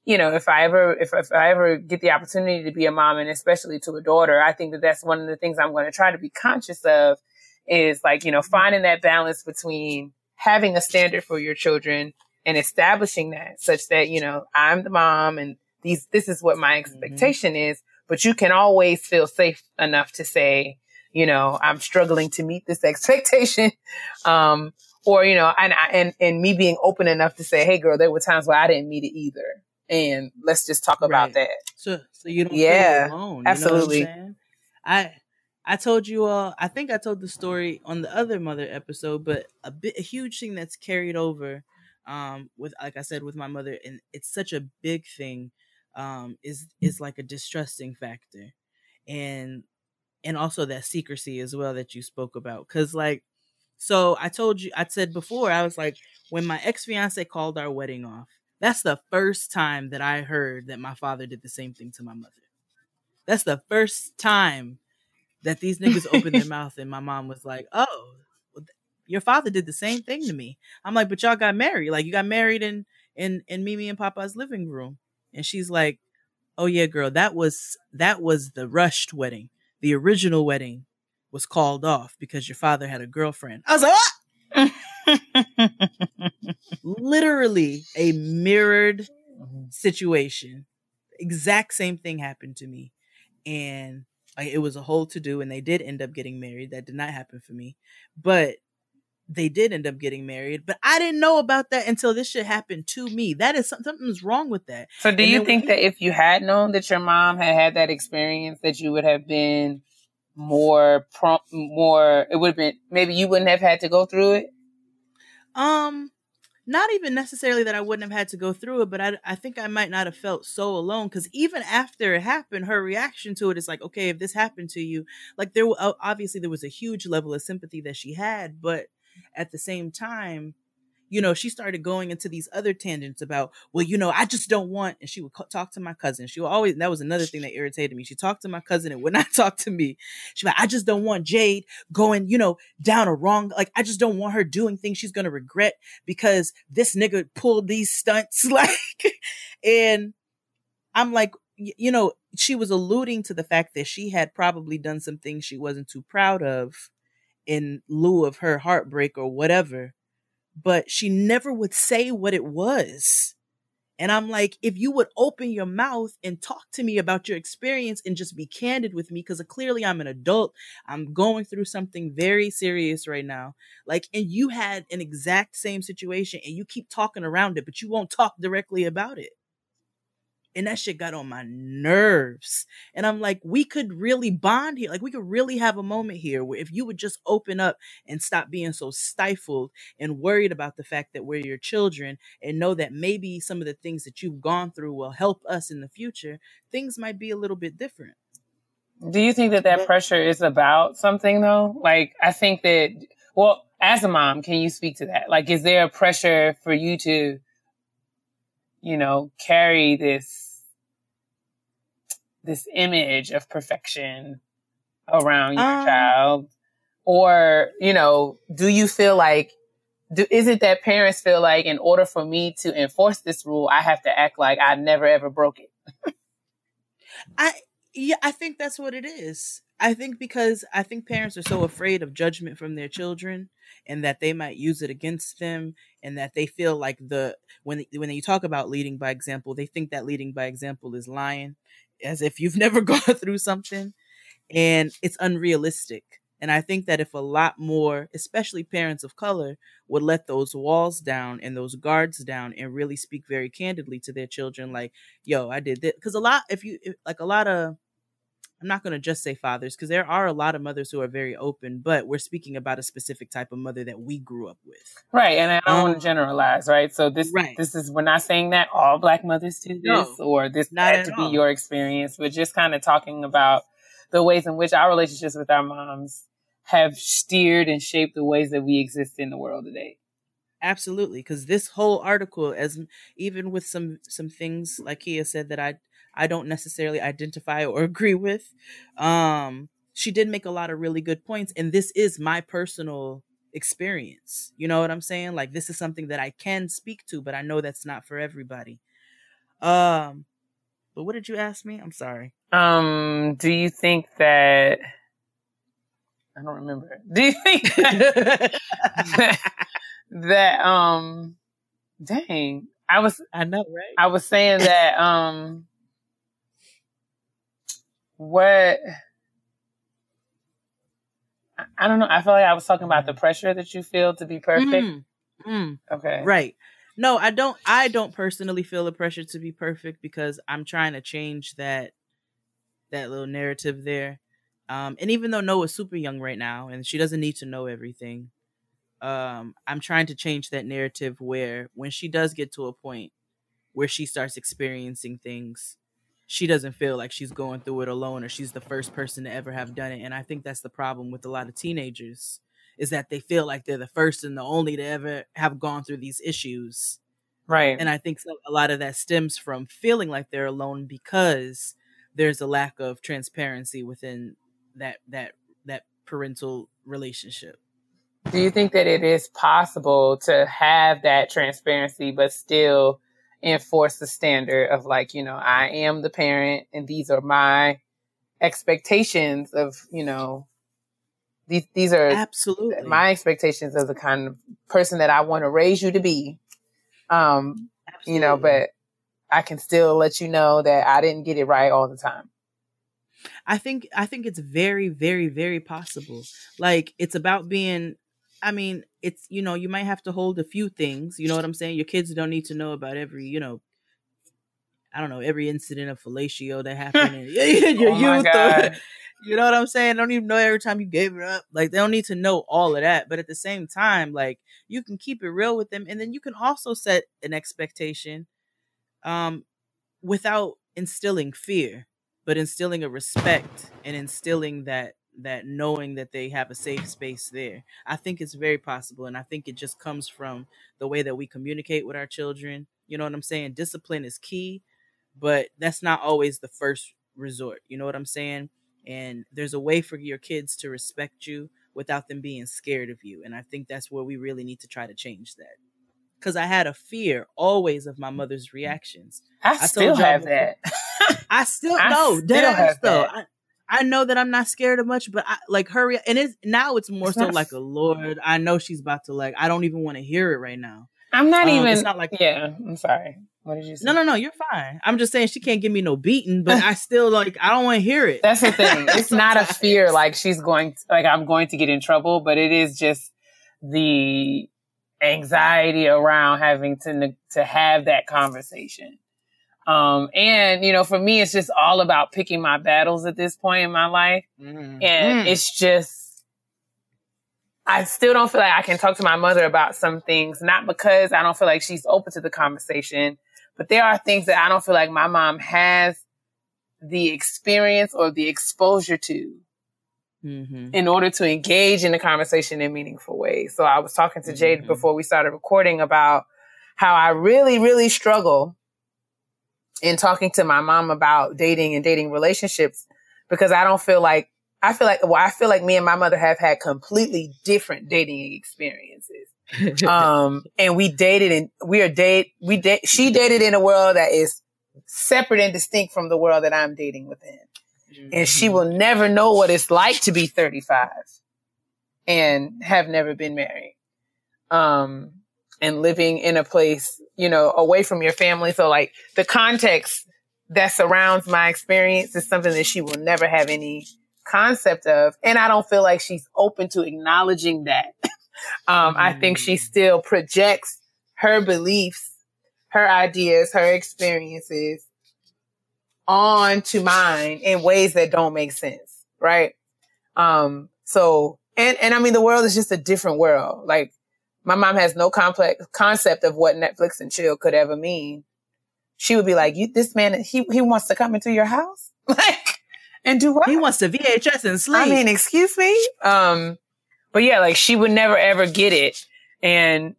You know, if I ever, if, if I ever get the opportunity to be a mom and especially to a daughter, I think that that's one of the things I'm going to try to be conscious of is like, you know, finding that balance between having a standard for your children and establishing that such that, you know, I'm the mom and these, this is what my expectation is, but you can always feel safe enough to say, you know, I'm struggling to meet this *laughs* expectation. Um, or, you know, and, and, and me being open enough to say, Hey girl, there were times where I didn't meet it either. And let's just talk about Right. that. So so you don't Yeah, feel alone. absolutely. Know what I'm? I I told you all I think I told the story on the other mother episode, but a bit a huge thing that's carried over um with like I said with my mother and it's such a big thing um is is like a distrusting factor. And and also that secrecy as well that you spoke about cuz like so I told you I said before I was like when my ex-fiance called our wedding off that's the first time that I heard that my father did the same thing to my mother. That's the first time that these niggas opened their *laughs* mouth and my mom was like, "Oh, your father did the same thing to me." I'm like, "But y'all got married. Like you got married in in in Mimi and Papa's living room." And she's like, "Oh yeah, girl, that was that was the rushed wedding. The original wedding was called off because your father had a girlfriend." I was like, "What?" Literally a mirrored situation. Exact same thing happened to me. And Like it was a whole to do, and they did end up getting married. That did not happen for me, but they did end up getting married. But I didn't know about that until this shit happened to me. That is something's wrong with that. So, do And you think when- that if you had known that your mom had had that experience, that you would have been more prompt, more? It would have been maybe you wouldn't have had to go through it. Um, not even necessarily that I wouldn't have had to go through it, but I I think I might not have felt so alone because even after it happened, her reaction to it is like, okay, if this happened to you, like there obviously there was a huge level of sympathy that she had, but at the same time. You know, she started going into these other tangents about, well, you know, I just don't want. And she would talk to my cousin. She would always, that was another thing that irritated me. She talked to my cousin and would *laughs* not talk to me. She like, I just don't want Jade going, you know, down a wrong, like, I just don't want her doing things she's going to regret because this nigga pulled these stunts *laughs* like and i'm like you know she was alluding to the fact that she had probably done some things she wasn't too proud of in lieu of her heartbreak or whatever but she never would say what it was. And i'm like if you would open your mouth and talk to me about your experience and just be candid with me because clearly i'm an adult. I'm going through something very serious right now. Like, and you had an exact same situation and you keep talking around it, but you won't talk directly about it. And that shit got on my nerves. And I'm like, we could really bond here. Like, we could really have a moment here where if you would just open up and stop being so stifled and worried about the fact that we're your children and know that maybe some of the things that you've gone through will help us in the future, things might be a little bit different. Do you think that that pressure is about something though? Like, I think that, well, as a mom, can you speak to that? Like, is there a pressure for you to, you know, carry this, this image of perfection around your Um, child? Or, you know, do you feel like, do, is it that parents feel like in order for me to enforce this rule, I have to act like I never ever broke it? I yeah, I think that's what it is. I think because I think parents are so afraid of judgment from their children and that they might use it against them and that they feel like the when when you talk about leading by example, they think that leading by example is lying as if you've *laughs* never gone through something and it's unrealistic. And I think that if a lot more, especially parents of color, would let those walls down and those guards down and really speak very candidly to their children, like, yo, I did this. Because a lot, if you, like a lot of, I'm not going to just say fathers, because there are a lot of mothers who are very open, but we're speaking about a specific type of mother that we grew up with. Right, and I don't want Um, to generalize, right? So this Right. this is we're not saying that all black mothers do No, this or this not had to be your experience, but just kind of talking about the ways in which our relationships with our moms have steered and shaped the ways that we exist in the world today. Absolutely, because this whole article, as even with some some things like Kia said that I I don't necessarily identify or *laughs* agree with, um, she did make a lot of really good points, and this is my personal experience. You know what I'm saying? Like this is something that I can speak to, but I know that's not for everybody. Um, but what did you ask me? I'm sorry. Um, do you think that I don't remember. Do you think that, *laughs* that, that um dang, I was I know, right? I was saying that um what I- don't know. I feel like I was talking about the pressure that you feel to be perfect. Mm, mm. Okay. Right. No, I don't I don't personally feel the pressure to be perfect because I'm trying to change that that little narrative there. Um and even though Noah's super young right now and she doesn't need to know everything, um I'm trying to change that narrative where when she does get to a point where she starts experiencing things, she doesn't feel like she's going through it alone or she's the first person to ever have done it. And I think that's the problem with a lot of teenagers is that they feel like they're the first and the only to ever have gone through these issues. Right. And I think so, a lot of that stems from feeling like they're alone because there's a lack of transparency within that that that parental relationship. Do you think that it is possible to have that transparency, but still enforce the standard of like, you know, I am the parent and these are my expectations of, you know, these, these are Absolutely. my expectations of the kind of person that I want to raise you to be. Um, you know, but I can still let you know that I didn't get it right all the time. I think I think it's very very very possible. Like it's about being I mean, it's you know, you might have to hold a few things, you know what I'm saying? Your kids don't need to know about every, you know, I don't know, every incident of fellatio that *laughs* happened in, your *laughs* Oh youth. Or, *laughs* you know what I'm saying? They don't even know every time you gave it up. Like they don't need to know all of that. But at the same time, like you can keep it real with them and then you can also set an expectation um without instilling fear, but instilling a respect and instilling that that knowing that they have a safe space there. I think it's very possible and I think it just comes from the way that we communicate with our children. You know what I'm saying? Discipline is key, but that's not always the first resort. You know what I'm saying? And there's a way for your kids to respect you without them being scared of you. And I think that's where we really need to try to change that. Because I had a fear always of my mother's reactions. I, told still have before. that. *laughs* I still I know, still have though. that. I, I know that I'm not scared of much, but I like hurry and it's now it's more It's so not- like a Lord. I know she's about to like. I don't even want to hear it right now. I'm not Um, even. it's not like- yeah, I'm sorry. What did you say? No, no, no, you're fine. I'm just saying she can't give me no beating, but I still like. I don't want to hear it. That's the thing. *laughs* It's not a fear like she's going, like I'm going to get in trouble, but it is just the anxiety around having to to have that conversation. Um, and you know, for me, it's just all about picking my battles at this point in my life. Mm. And Mm. it's just, I still don't feel like I can talk to my mother about some things, not because I don't feel like she's open to the conversation, but there are things that I don't feel like my mom has the experience or the exposure to Mhm. in order to engage in the conversation in meaningful ways. So I was talking to Jade Mhm. before we started recording about how I really, really struggle in talking to my mom about dating and dating relationships because I don't feel like I feel like well, I feel like me and my mother have had completely different dating experiences. *laughs* Um, and we dated and we are date we date she dated in a world that is separate and distinct from the world that I'm dating within and she Mm-hmm. will never know what it's like to be 35 and have never been married um and living in a place you know away from your family so like the context that surrounds my experience is something that she will never have any concept of and i don't feel like she's open to acknowledging that *laughs* um i think she still projects her beliefs her ideas her experiences onto mine in ways that don't make sense, right? Um, so, and, and I mean, the world is just a different world. Like, my mom has no complex concept of what Netflix and chill could ever mean. She would be like, you, this man, he, he wants to come into your house? *laughs* Like, and do what? he wants to VHS and sleep. I mean, excuse me. Um, but yeah, like she would never ever get it. And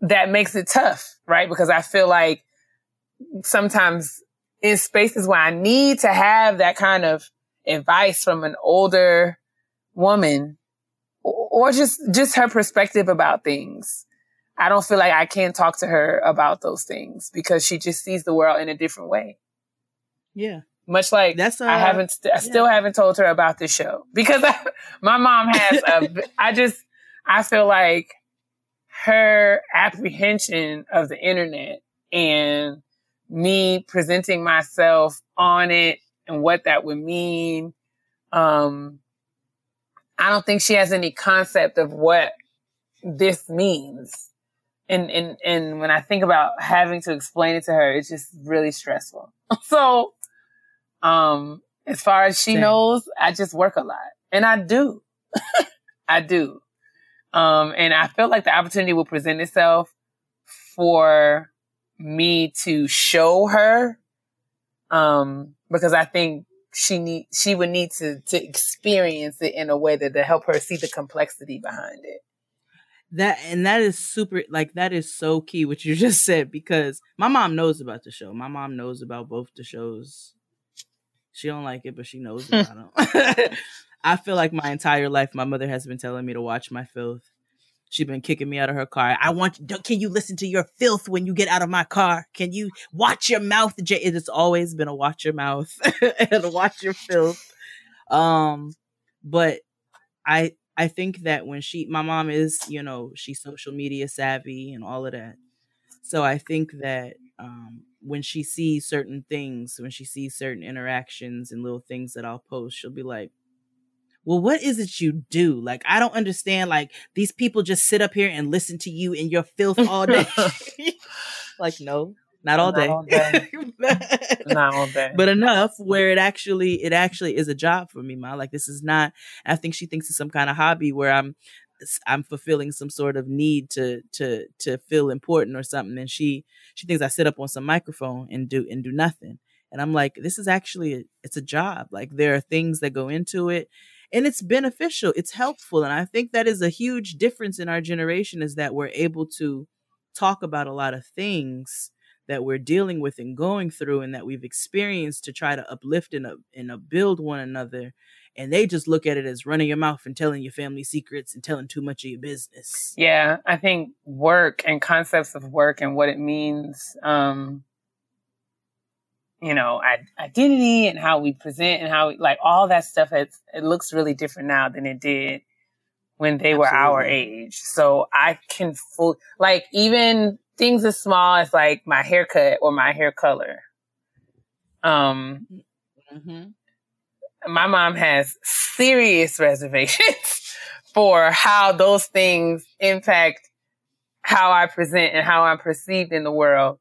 that makes it tough, right? Because I feel like sometimes in spaces where I need to have that kind of advice from an older woman or just, just her perspective about things. I don't feel like I can talk to her about those things because she just sees the world in a different way. yeah, Much like that's uh, I haven't, st- I still haven't told her about this show because *laughs* I, my mom has a, I just, I feel like her apprehension of the internet and me presenting myself on it and what that would mean. Um, I don't think she has any concept of what this means. And, and, and when I think about having to explain it to her, it's just really stressful. *laughs* so, um, as far as she Same. knows, I just work a lot and I do. *laughs* I do. Um, and I feel like the opportunity will present itself for me to show her. Um, because I think she need, she would need to, to experience it in a way that to help her see the complexity behind it. that and that is super like that is so key what you *laughs* just said because my mom knows about the show. My mom knows about both the shows. She don't like it but she knows *laughs* about them *laughs* i feel like my entire life my mother has been telling me to watch my filth she's been kicking me out of her car i want can you listen to your filth when you get out of my car can you watch your mouth Jay? it has always been a watch your mouth *laughs* and watch your filth um but i I think that when she, my mom is, you know, she's social media savvy and all of that. So I think that um, when she sees certain things, when she sees certain interactions and little things that I'll post, she'll be like, well, what is it you do? Like, I don't understand. Like, these people just sit up here and listen to you in your filth *laughs* all day. *laughs* like, no, not all Not day. all day. *laughs* Not all day. but enough where it actually it actually is a job for me, ma. Like, this is not. I think she thinks it's some kind of hobby where I'm I'm fulfilling some sort of need to to to feel important or something. And she she thinks I sit up on some microphone and do and do nothing. And I'm like, this is actually a, it's a job. Like there are things that go into it and it's beneficial it's helpful and i think that is a huge difference in our generation is that we're able to talk about a lot of things that we're dealing with and going through and that we've experienced to try to uplift and, uh, and uh, build one another and they just look at it as running your mouth and telling your family secrets and telling too much of your business. Yeah, I think work and concepts of work and what it means, um, you know, identity and how we present and how we, like all that stuff. It's, it looks really different now than it did when they were our age. So I can full like even things as small as like my haircut or my hair color. Um, mm-hmm. my mom has serious *laughs* reservations for how those things impact how I present and how I'm perceived in the world.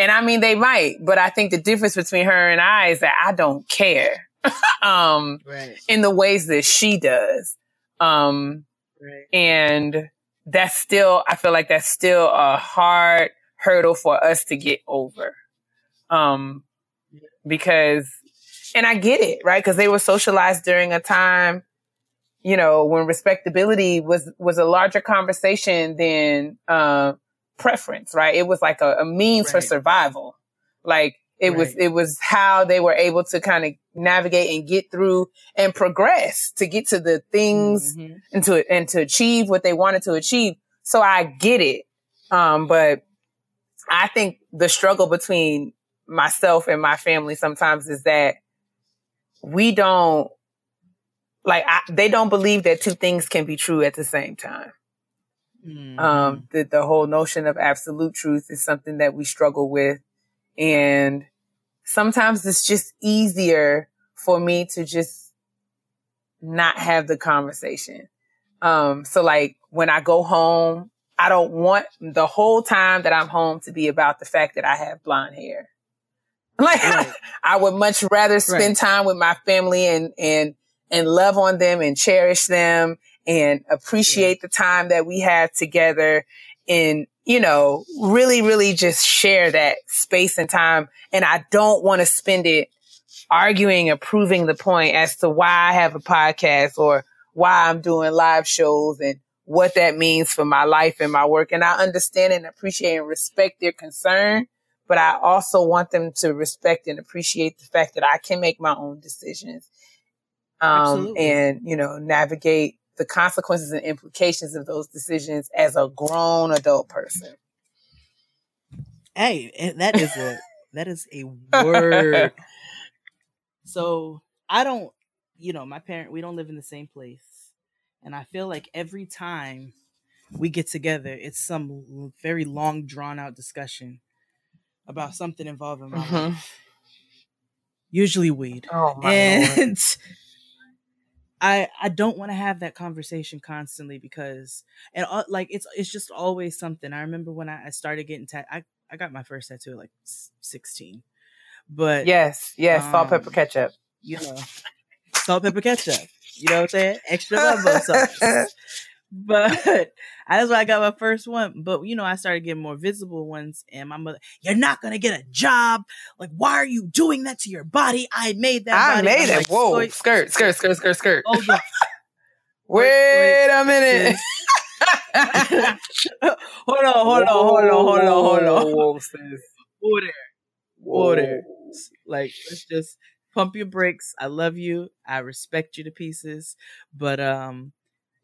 And I mean, they might, but I think the difference between her and I is that I don't care, *laughs* um, right in the ways that she does. Um, right and that's still, I feel like that's still a hard hurdle for us to get over. Um, because, and I get it, right? Because they were socialized during a time, you know, when respectability was, was a larger conversation than, uh, preference, right? It was like a, a means for survival. Like it was, it was how they were able to kind of navigate and get through and progress to get to the things Mhm. and to and to achieve what they wanted to achieve. So I get it. Um, but I think the struggle between myself and my family sometimes is that we don't like I, they don't believe that two things can be true at the same time. Mhm. Um, the the whole notion of absolute truth is something that we struggle with, and sometimes it's just easier for me to just not have the conversation. Um, so like when I go home, I don't want the whole time that I'm home to be about the fact that I have blonde hair. *laughs* Like Right. I would much rather spend Right. time with my family and and and love on them and cherish them and appreciate the time that we have together and you know really really just share that space and time and I don't want to spend it arguing or proving the point as to why I have a podcast or why I'm doing live shows and what that means for my life and my work. And I understand and appreciate and respect their concern, but I also want them to respect and appreciate the fact that I can make my own decisions. Um, and, you know, navigate the consequences and implications of those decisions as a grown adult person. Hey, that is a that is a word. *laughs* so I don't, you know, my parent, we don't live in the same place, and I feel like every time we get together, it's some very long, drawn out discussion about something involving my Mhm. life. Usually weed, Oh my and *laughs* I I don't want to have that conversation constantly because and uh, like it's it's just always something. I remember when I, I started getting tat I I got my first tattoo at like sixteen, but Yes, yes, salt, pepper, Um, ketchup. you know, salt, pepper, ketchup. You know what I'm saying? Extra gumbo *laughs* sauce. But *laughs* that's why I got my first one. But you know, I started getting more visible ones, and my mother, "You're not gonna get a job. Like, why are you doing that to your body? I made that. I body." made I'm it. like, Whoa, "Soy- skirt, skirt, skirt, skirt, skirt. Hold on. *laughs* Wait, a minute. *laughs* hold on, hold on, hold on, hold on, hold on. Whoa, sis. There, whoa there. Like, let's just pump your brakes. I love you. I respect you to pieces, but um,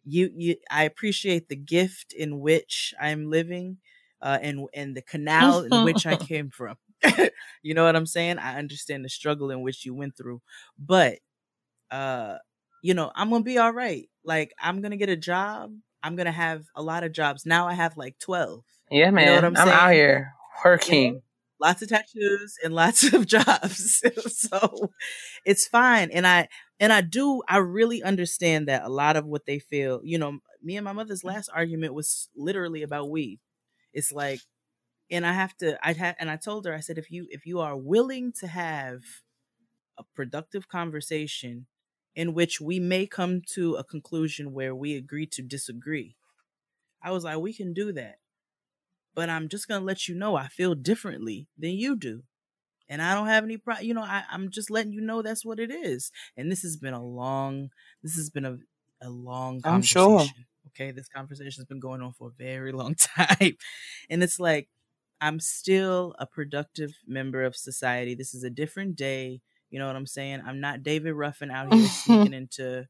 you, you, I appreciate the gift in which I'm living, uh, and and the canal in which I *laughs* came from. *laughs* you know what I'm saying? I understand the struggle in which you went through, but uh, you know, I'm gonna be all right. Like, I'm gonna get a job. I'm gonna have a lot of jobs. Now I have like 12. Yeah, man. what I'm I'm, out here working. lots of tattoos and lots *laughs* of jobs. so it's fine. And I and I do I really understand that a lot of what they feel, you know, me and my mother's mm. last argument was literally about weed. It's like and I have to I had and I told her I said if you if you are willing to have a productive conversation in which we may come to a conclusion where we agree to disagree. I was like we can do that but I'm just gonna let you know I feel differently than you do. And I don't have any pro you know, I, I'm just letting you know that's what it is. And this has been a long this has been a, a long conversation. I'm sure. Okay, this conversation has been going on for a very long *laughs* time. And it's like I'm still a productive member of society. This is a different day. You know what I'm saying? I'm not David Ruffin out here sneaking *laughs* into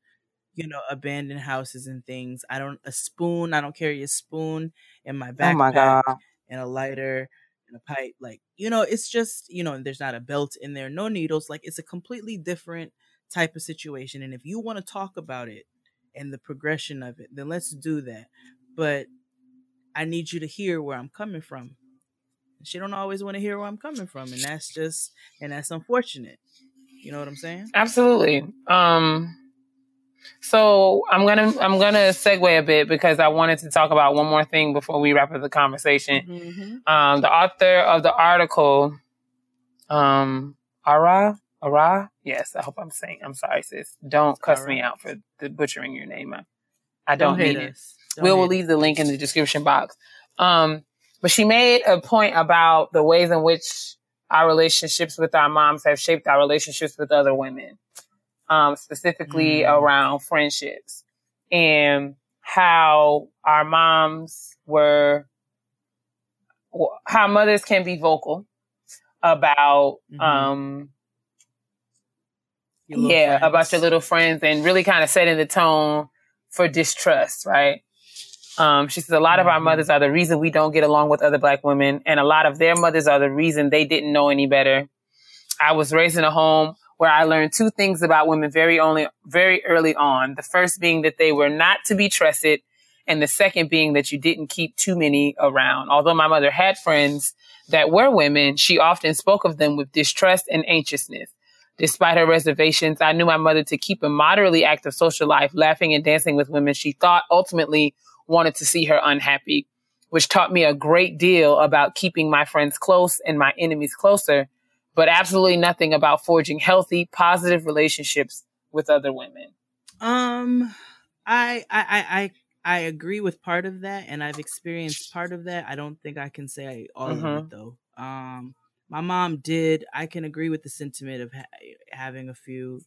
you know, abandoned houses and things. I don't a spoon. I don't carry a spoon in my backpack. Oh my! And a lighter and a pipe. Like you know, it's just you know, there's not a belt in there, no needles. Like it's a completely different type of situation. And if you want to talk about it and the progression of it, then let's do that. But I need you to hear where I'm coming from. She don't always want to hear where I'm coming from, and that's just and that's unfortunate. You know what I'm saying? Absolutely. Um so I'm gonna I'm gonna segue a bit because I wanted to talk about one more thing before we wrap up the conversation. Mm-hmm. Um, the author of the article, um, Ara Ara, yes, I hope I'm saying. I'm sorry, sis. Don't cuss right. me out for the butchering your name. I, I don't, don't mean it. Don't we will leave the link in the description box. Um, but she made a point about the ways in which our relationships with our moms have shaped our relationships with other women um, specifically mm. around friendships and how our moms were, how mothers can be vocal about, mm-hmm. um, yeah, friends. about your little friends and really kind of setting the tone for distrust, right? Um, she says a lot mm-hmm. of our mm-hmm. mothers are the reason we don't get along with other black women, and a lot of their mothers are the reason they didn't know any better. I was raised in a home where I learned two things about women very only, very early on. The first being that they were not to be trusted. And the second being that you didn't keep too many around. Although my mother had friends that were women, she often spoke of them with distrust and anxiousness. Despite her reservations, I knew my mother to keep a moderately active social life, laughing and dancing with women she thought ultimately wanted to see her unhappy, which taught me a great deal about keeping my friends close and my enemies closer but absolutely nothing about forging healthy, positive relationships with other women. Um, I, I, I, I agree with part of that, and I've experienced part of that. I don't think I can say all mm-hmm. of it mm-hmm. though. Um, my mom did. I can agree with the sentiment of ha- having a few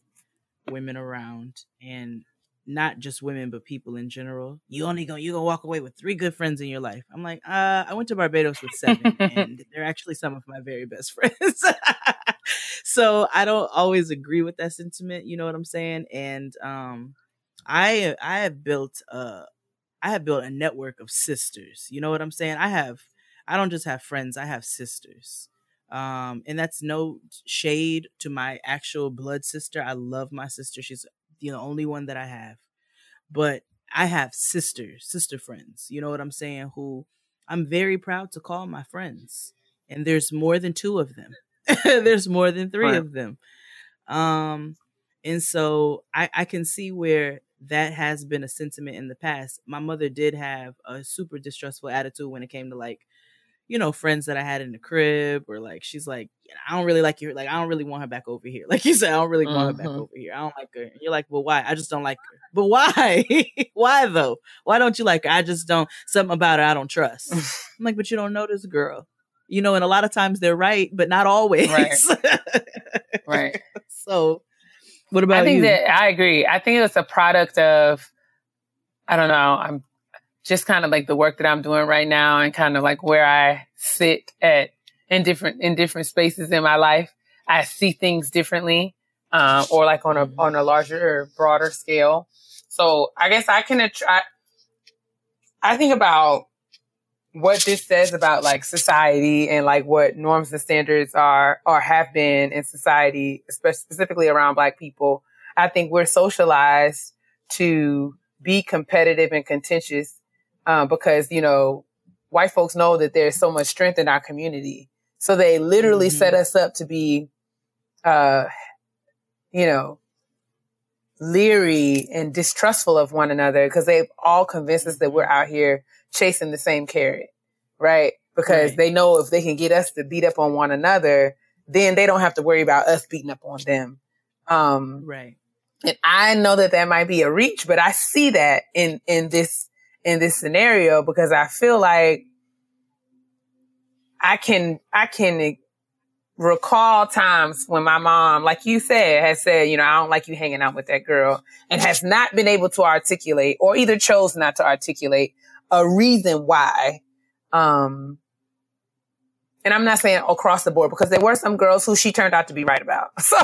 women around, and not just women but people in general. You only go you gonna walk away with three good friends in your life. I'm like, uh, I went to Barbados with seven, *laughs* and they're actually some of my very best *laughs* friends. so I don't always agree with that sentiment. You know what I'm saying? And um, I I have built a I have built a network of sisters. You know what I'm saying? I have I don't just have friends. I have sisters. Um, and that's no shade to my actual blood sister. I love my sister. She's the only one that I have. But I have sisters, sister friends, you know what I'm saying, who I'm very proud to call my friends. And there's more than two of them. *laughs* there's more than three right. of them. Um and so I, I can see where that has been a sentiment in the past. My mother did have a super distrustful attitude when it came to like you know, friends that I had in the crib, or like she's like, I don't really like you. Like I don't really want her back over here. *laughs* Like you said, I don't really want mm-hmm. her back mm-hmm. over here. I don't like her. And you're like, well, why? I just don't like her. But why? *laughs* why though? Why don't you like her? I just don't. Something about her I don't trust. *laughs* I'm like, but you don't know this girl. You know, and a lot of times they're right, but not always. Right. right. So, what about I think you? that I agree. I think it's a product of. I don't know. I'm just kind of like the work that I'm doing right now and kind of like where I sit at in different in different spaces in my life. I see things differently, um, or like on a on a larger, broader scale. So I guess I can attract. I think about what this says about like society and like what norms and standards are or have been in society, especially specifically around Black people. I think we're socialized to be competitive and contentious um, because you know white folks know that there's so much strength in our community. So they literally Mhm. set us up to be, uh, you know, leery and distrustful of one another because they've all convinced us that we're out here chasing the same carrot, right? Because Right. they know if they can get us to beat up on one another, then they don't have to worry about us beating up on them. Um, Right. and I know that that might be a reach, but I see that in, in this, in this scenario because I feel like I can, I can recall times when my mom, like you said, has said, you know, I don't like you hanging out with that girl and has not been able to articulate or either chose not to articulate a reason why. Um, and I'm not saying across the board because there were some girls who she turned out to be right about. *laughs* So,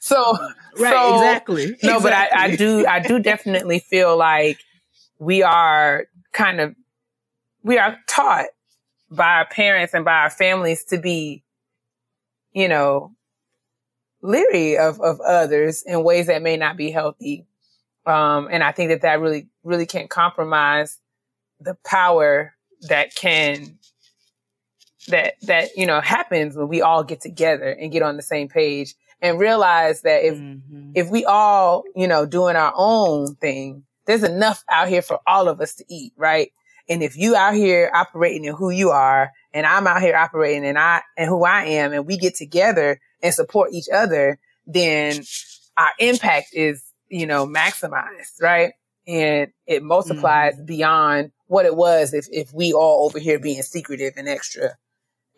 so, Right. so- exactly. no, but I, I do, I do definitely feel like we are kind of, we are taught by our parents and by our families to be, you know, leery of, of others in ways that may not be healthy. Um, and I think that that really, really can compromise the power that can, that, that, you know, happens when we all get together and get on the same page and realize that if Mhm. if we all, you know, doing our own thing, there's enough out here for all of us to eat, right? And if you out here operating in who you are, and I'm out here operating and I and who I am, and we get together and support each other, then our impact is, you know, maximized, right? And it multiplies mm-hmm. beyond what it was if if we all over here being secretive and extra,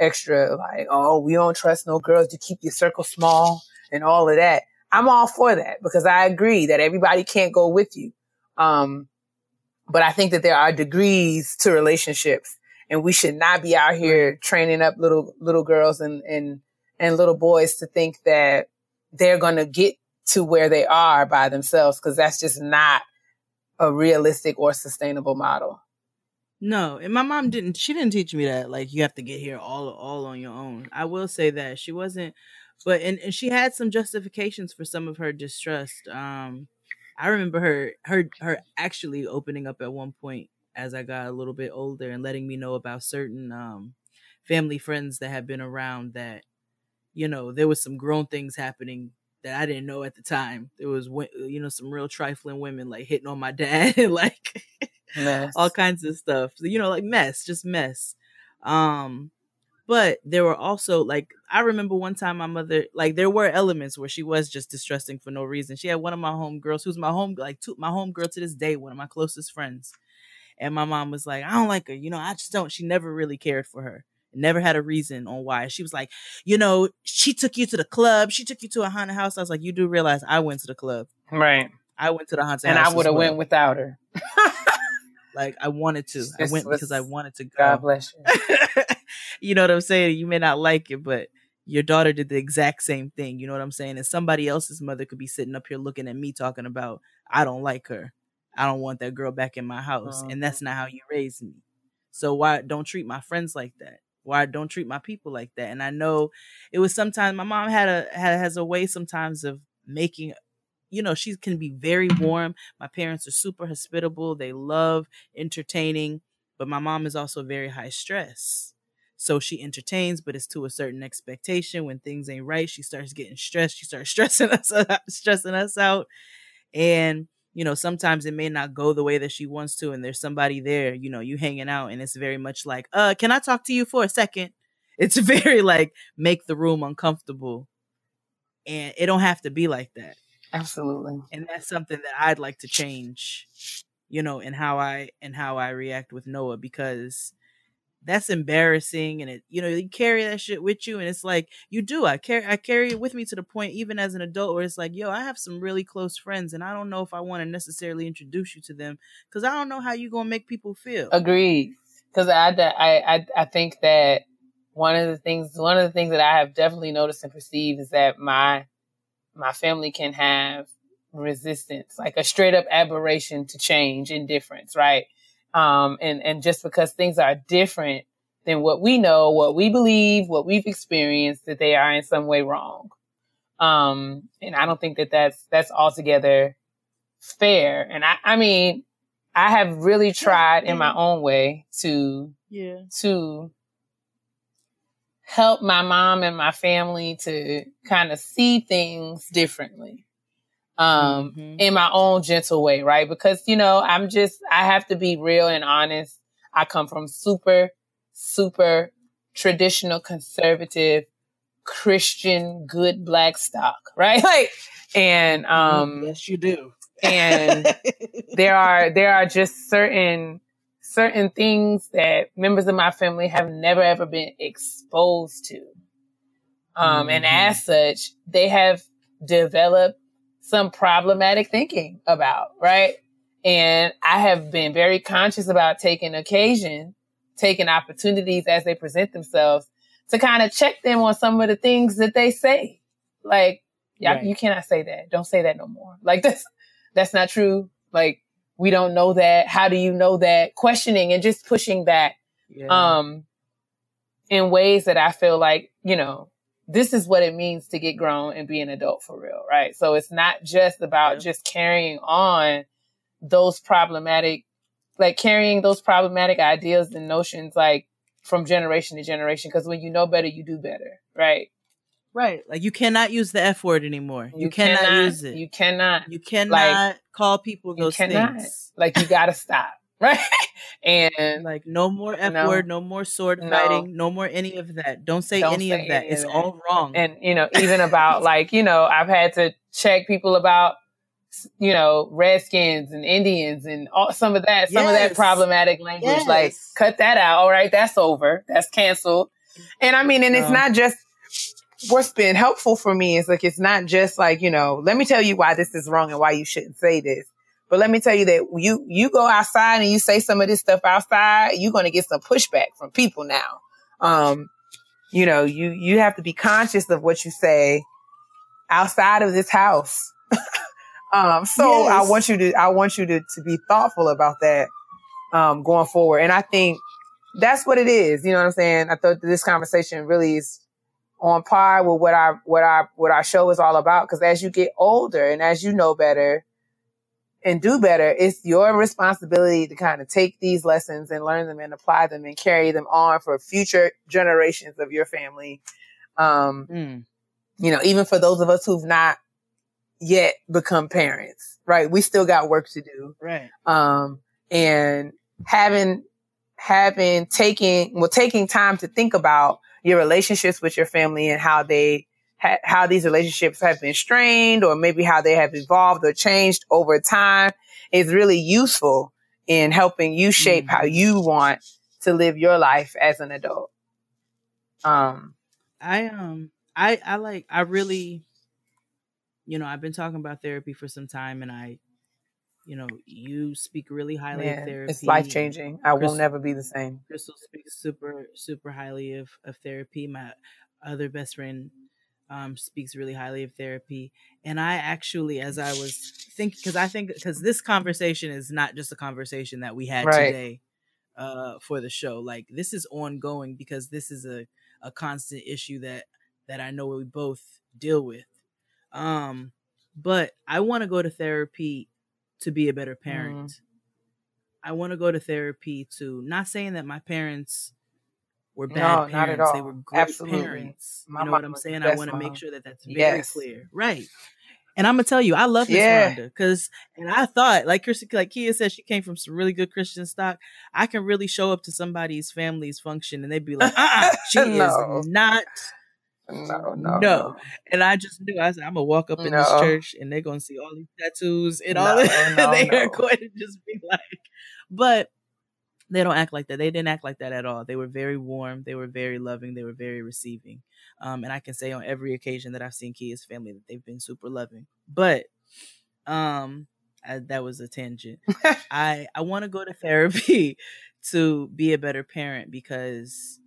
extra like, oh, we don't trust no girls. to keep your circle small and all of that. I'm all for that because I agree that everybody can't go with you. Um, but I think that there are degrees to relationships and we should not be out here training up little, little girls and, and, and little boys to think that they're going to get to where they are by themselves because that's just not a realistic or sustainable model. No, and my mom didn't. She didn't teach me that. Like you have to get here all all on your own. I will say that she wasn't, but and, and she had some justifications for some of her distrust. Um, I remember her her her actually opening up at one point as I got a little bit older and letting me know about certain um family friends that had been around that you know there was some grown things happening that I didn't know at the time. There was you know some real trifling women like hitting on my *laughs* dad and like Mess. all kinds of stuff. So, you know, like mess, just mess. Um, but there were also like I remember one time my mother like there were elements where she was just distrusting for no reason. She had one of my home girls who's my home like two, my homegirl to this day, one of my closest friends. And my mom was like, I don't like her, you know, I just don't. She never really cared for her. Never had a reason on why. She was like, you know, she took you to the club, she took you to a haunted house. I was like, you do realize I went to the club. right. I went to the haunted And house. I would have well. went without her. like I wanted to. I went because I wanted to go. God bless you. *laughs* you know what I'm saying? You may not like it, but your daughter did the exact same thing. You know what I'm saying? And somebody else's mother could be sitting up here looking at me talking about, I don't like her. I don't want that girl back in my house. Oh. And that's not how you raised me. So why don't treat my friends like that? Why don't treat my people like that? And I know it was sometimes my mom had a had has a way sometimes of making you know, she can be very warm. My parents are super hospitable. They love entertaining, but my mom is also very high stress. So she entertains, but it's to a certain expectation. When things ain't right, she starts getting stressed. She starts *laughs* stressing us out, stressing us out. And, you know, sometimes it may not go the way that she wants to, and there's somebody there, you know, you hanging out, and it's very much like, uh, can I talk to you for a second? It's *laughs* very like make the room uncomfortable. And it don't have to be like that Absolutely. and that's something that I'd like to change, you know, in how I and how I react with Noah because that's embarrassing and it you know you carry that shit with you and it's like you do I carry I carry it with me to the point even as an adult where it's like yo I have some really close friends and I don't know if I want to necessarily introduce you to them because I don't know how you gonna make people feel. Agreed. Because I, I, I, think that one of the things, one of the things that I have definitely noticed and perceived is that my, my family can have resistance, like a straight up aberration to change and difference, right? Um, and, and just because things are different than what we know, what we believe, what we've experienced, that they are in some way wrong. Um, and I don't think that that's, that's altogether fair. And I, I mean, I have really tried in my own way to Yeah. to help my mom and my family to kind of see things differently um mm-hmm. in my own gentle way right because you know i'm just i have to be real and honest i come from super super traditional conservative christian good black stock *laughs* right like and mm-hmm. um yes you do and *laughs* there are there are just certain certain things that members of my family have never ever been exposed to. Um, mm-hmm. and as such, they have developed some problematic thinking about, right? And I have been very conscious about taking occasion, taking opportunities as they present themselves to kind of check them on some of the things that they say. Like, yeah, right. you cannot say that. Don't say that no more. Like *laughs* that's, that's not true. Like, we don't know that. How do you know that? Questioning and just pushing back. Yeah. Um, in ways that I feel like, you know, this is what it means to get grown and be an adult for real, right? So it's not just about yeah. just carrying on those problematic, like carrying those problematic ideas and notions, like from generation to generation. Cause when you know better, you do better, right? Right. Like you cannot use the F word anymore. You, you cannot, cannot, use it. You cannot. You cannot like, call people those things. Like you gotta stop. *laughs* Right. And like no more F no, word, no more sword no, fighting, no more any of that. Don't say don't any say of that. Any it's of that. all wrong. And you know, even *laughs* about like, you know, I've had to check people about you know, Redskins and Indians and all, some of that, some yes. of that problematic language. Yes. Like, cut that out. All right, that's over. That's canceled. And I mean, and it's not just what's been helpful for me is like it's not just like you know let me tell you why this is wrong and why you shouldn't say this but let me tell you that you you go outside and you say some of this stuff outside you're going to get some pushback from people now um you know you you have to be conscious of what you say outside of this house *laughs* um so yes. i want you to i want you to to be thoughtful about that um going forward and i think that's what it is you know what i'm saying i thought this conversation really is on par with what our what our what our show is all about. Because as you get older and as you know better and do better, it's your responsibility to kind of take these lessons and learn them and apply them and carry them on for future generations of your family. Um, mm. You know, even for those of us who've not yet become parents, right? We still got work to do, right? Um, and having having taking well taking time to think about your relationships with your family and how they ha- how these relationships have been strained or maybe how they have evolved or changed over time is really useful in helping you shape mm-hmm. how you want to live your life as an adult. Um I um I I like I really you know, I've been talking about therapy for some time and I you know, you speak really highly Man, of therapy. It's life changing. I Crystal, will never be the same. Crystal speaks super, super highly of, of therapy. My other best friend um, speaks really highly of therapy. And I actually, as I was thinking, because I think, because this conversation is not just a conversation that we had right. today uh, for the show. Like this is ongoing because this is a, a constant issue that, that I know we both deal with. Um, but I want to go to therapy to be a better parent. Mm. I want to go to therapy to not saying that my parents were bad no, parents. They were great Absolutely. parents. My you know what I'm saying? I want to make sure that that's very yes. clear. Right. And I'm gonna tell you, I love Miss yeah. Rhonda because, and I thought, like Chris, like Kia said, she came from some really good Christian stock. I can really show up to somebody's family's function and they'd be like, uh-uh, *laughs* she no. is not no, no, no. And I just knew I said I'm gonna walk up in no. this church and they're gonna see all these tattoos and all this. *laughs* No, they are going to just be like, but they don't act like that. They didn't act like that at all. They were very warm. They were very loving. They were very receiving. Um, and I can say on every occasion that I've seen Kia's family that they've been super loving. But um, I, that was a tangent. *laughs* I I want to go to therapy *laughs* to be a better parent because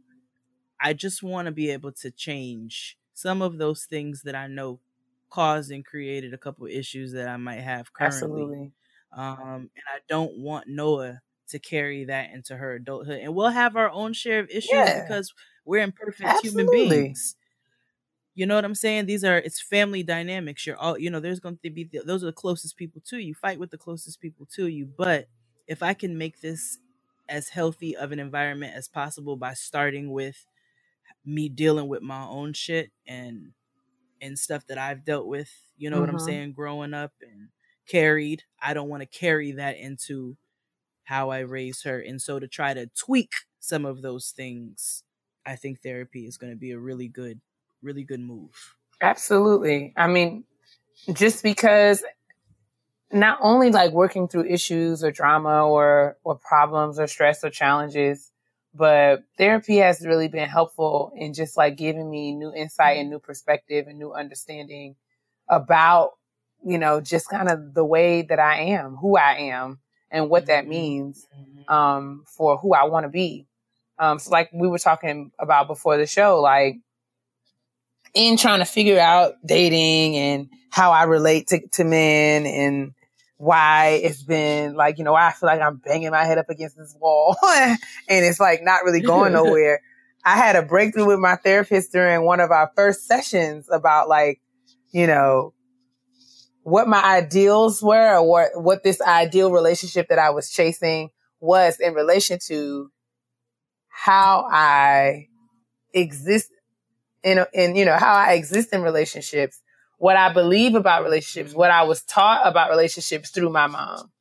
I just want to be able to change some of those things that I know caused and created a couple issues that I might have currently. Absolutely. Um, and I don't want Noah to carry that into her adulthood. And we'll have our own share of issues yeah. because we're imperfect Absolutely. human beings. You know what I'm saying? These are it's family dynamics. You're all you know. There's going to be those are the closest people to you. Fight with the closest people to you. But if I can make this as healthy of an environment as possible by starting with me dealing with my own shit and and stuff that I've dealt with, you know mm-hmm. what I'm mm-hmm. saying, growing up and carried. I don't want to carry that into how I raise her. And so to try to tweak some of those things, I think therapy is going to be a really good, really good move. Absolutely. I mean, just because not only like working through issues or drama or or problems or stress or challenges but therapy has really been helpful in just like giving me new insight and new perspective and new understanding about you know just kind of the way that i am who i am and what that mm-hmm. means mm-hmm. um, for who i want to be um, so like we were talking about before the show like in trying to figure out dating and how i relate to, to men and why it's been like, you know, I feel like I'm banging my head up against this wall *laughs* and it's like not really going *laughs* nowhere. I had a breakthrough with my therapist during one of our first sessions about like, you know, what my ideals were or what, what this ideal relationship that I was chasing was in relation to how I exist in, in, you know, how I exist in relationships what I believe about relationships, what I was taught about relationships through my mom.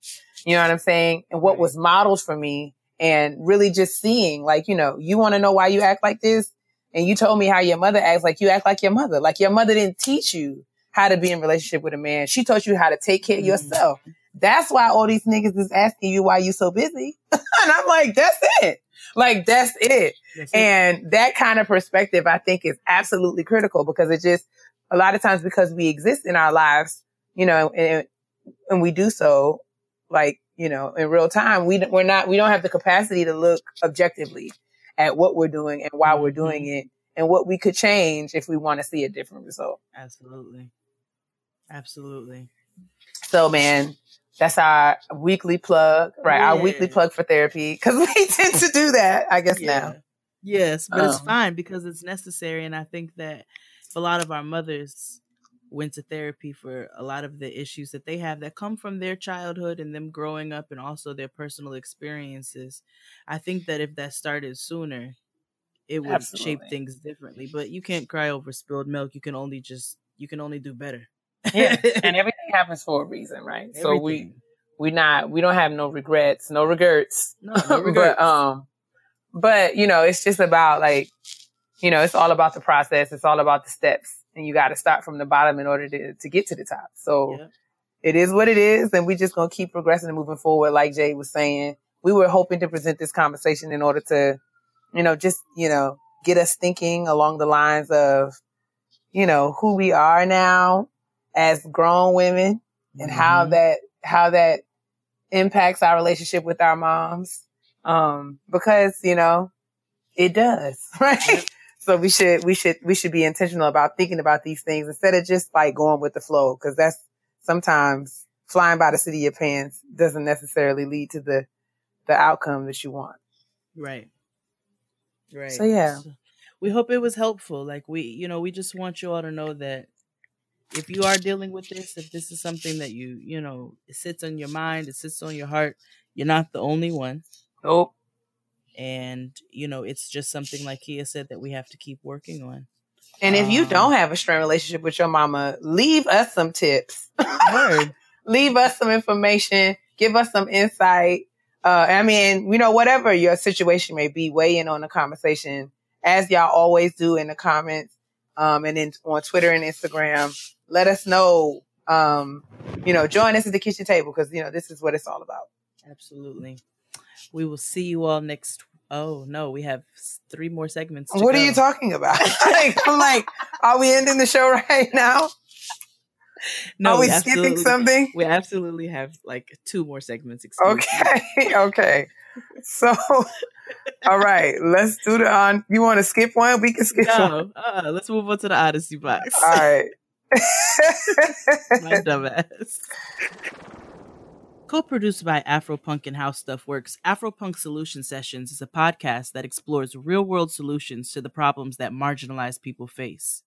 You know what I'm saying? And what was modeled for me and really just seeing like, you know, you want to know why you act like this? And you told me how your mother acts like you act like your mother. Like your mother didn't teach you how to be in relationship with a man. She taught you how to take care of mm-hmm. yourself. That's why all these niggas is asking you why you so busy. *laughs* and I'm like, that's it. Like that's it. That's and it. that kind of perspective I think is absolutely critical because it just a lot of times because we exist in our lives, you know, and, and we do so like, you know, in real time, we, we're not, we don't have the capacity to look objectively at what we're doing and why mm-hmm. we're doing it and what we could change if we want to see a different result. Absolutely. Absolutely. So man, that's our weekly plug, right? Yeah. Our weekly plug for therapy because *laughs* we tend to do that, I guess yeah. now. Yes, but um, it's fine because it's necessary, and I think that a lot of our mothers went to therapy for a lot of the issues that they have that come from their childhood and them growing up and also their personal experiences. I think that if that started sooner, it would Absolutely. shape things differently. But you can't cry over spilled milk. You can only just you can only do better. Yeah. *laughs* And everything happens for a reason, right? Everything. So we we not we don't have no regrets, no regrets. No, *laughs* no regrets. but um but you know, it's just about like you know, it's all about the process. It's all about the steps and you got to start from the bottom in order to, to get to the top. So yeah. it is what it is. And we just going to keep progressing and moving forward. Like Jay was saying, we were hoping to present this conversation in order to, you know, just, you know, get us thinking along the lines of, you know, who we are now as grown women and mm-hmm. how that, how that impacts our relationship with our moms. Um, because, you know, it does, *laughs* right? So we should, we should, we should be intentional about thinking about these things instead of just like going with the flow. Cause that's sometimes flying by the seat of your pants doesn't necessarily lead to the, the outcome that you want. Right. Right. So yeah. we hope it was helpful. Like we, you know, we just want you all to know that if you are dealing with this, if this is something that you, you know, it sits on your mind, it sits on your heart, you're not the only one. Nope and you know it's just something like Kia said that we have to keep working on. And if um, you don't have a strained relationship with your mama, leave us some tips. *laughs* leave us some information. Give us some insight. Uh, I mean, you know, whatever your situation may be, weigh in on the conversation as y'all always do in the comments, um, and then on Twitter and Instagram. Let us know. Um, you know, join us at the kitchen table because you know this is what it's all about. Absolutely. We will see you all next. Oh no, we have three more segments. what go. are you talking about? *laughs* like, I'm like, are we ending the show *laughs* right now? No, are we, we skipping something? We absolutely have like two more segments. Okay, *laughs* okay. So, all right, let's do the on. You want to skip one? We can skip no, one. Uh, let's move on to the honesty box. All right. My dumbass. Co-produced by Afropunk and How Stuff Works, Afropunk Solution Sessions is a podcast that explores real-world solutions to the problems that marginalized people face.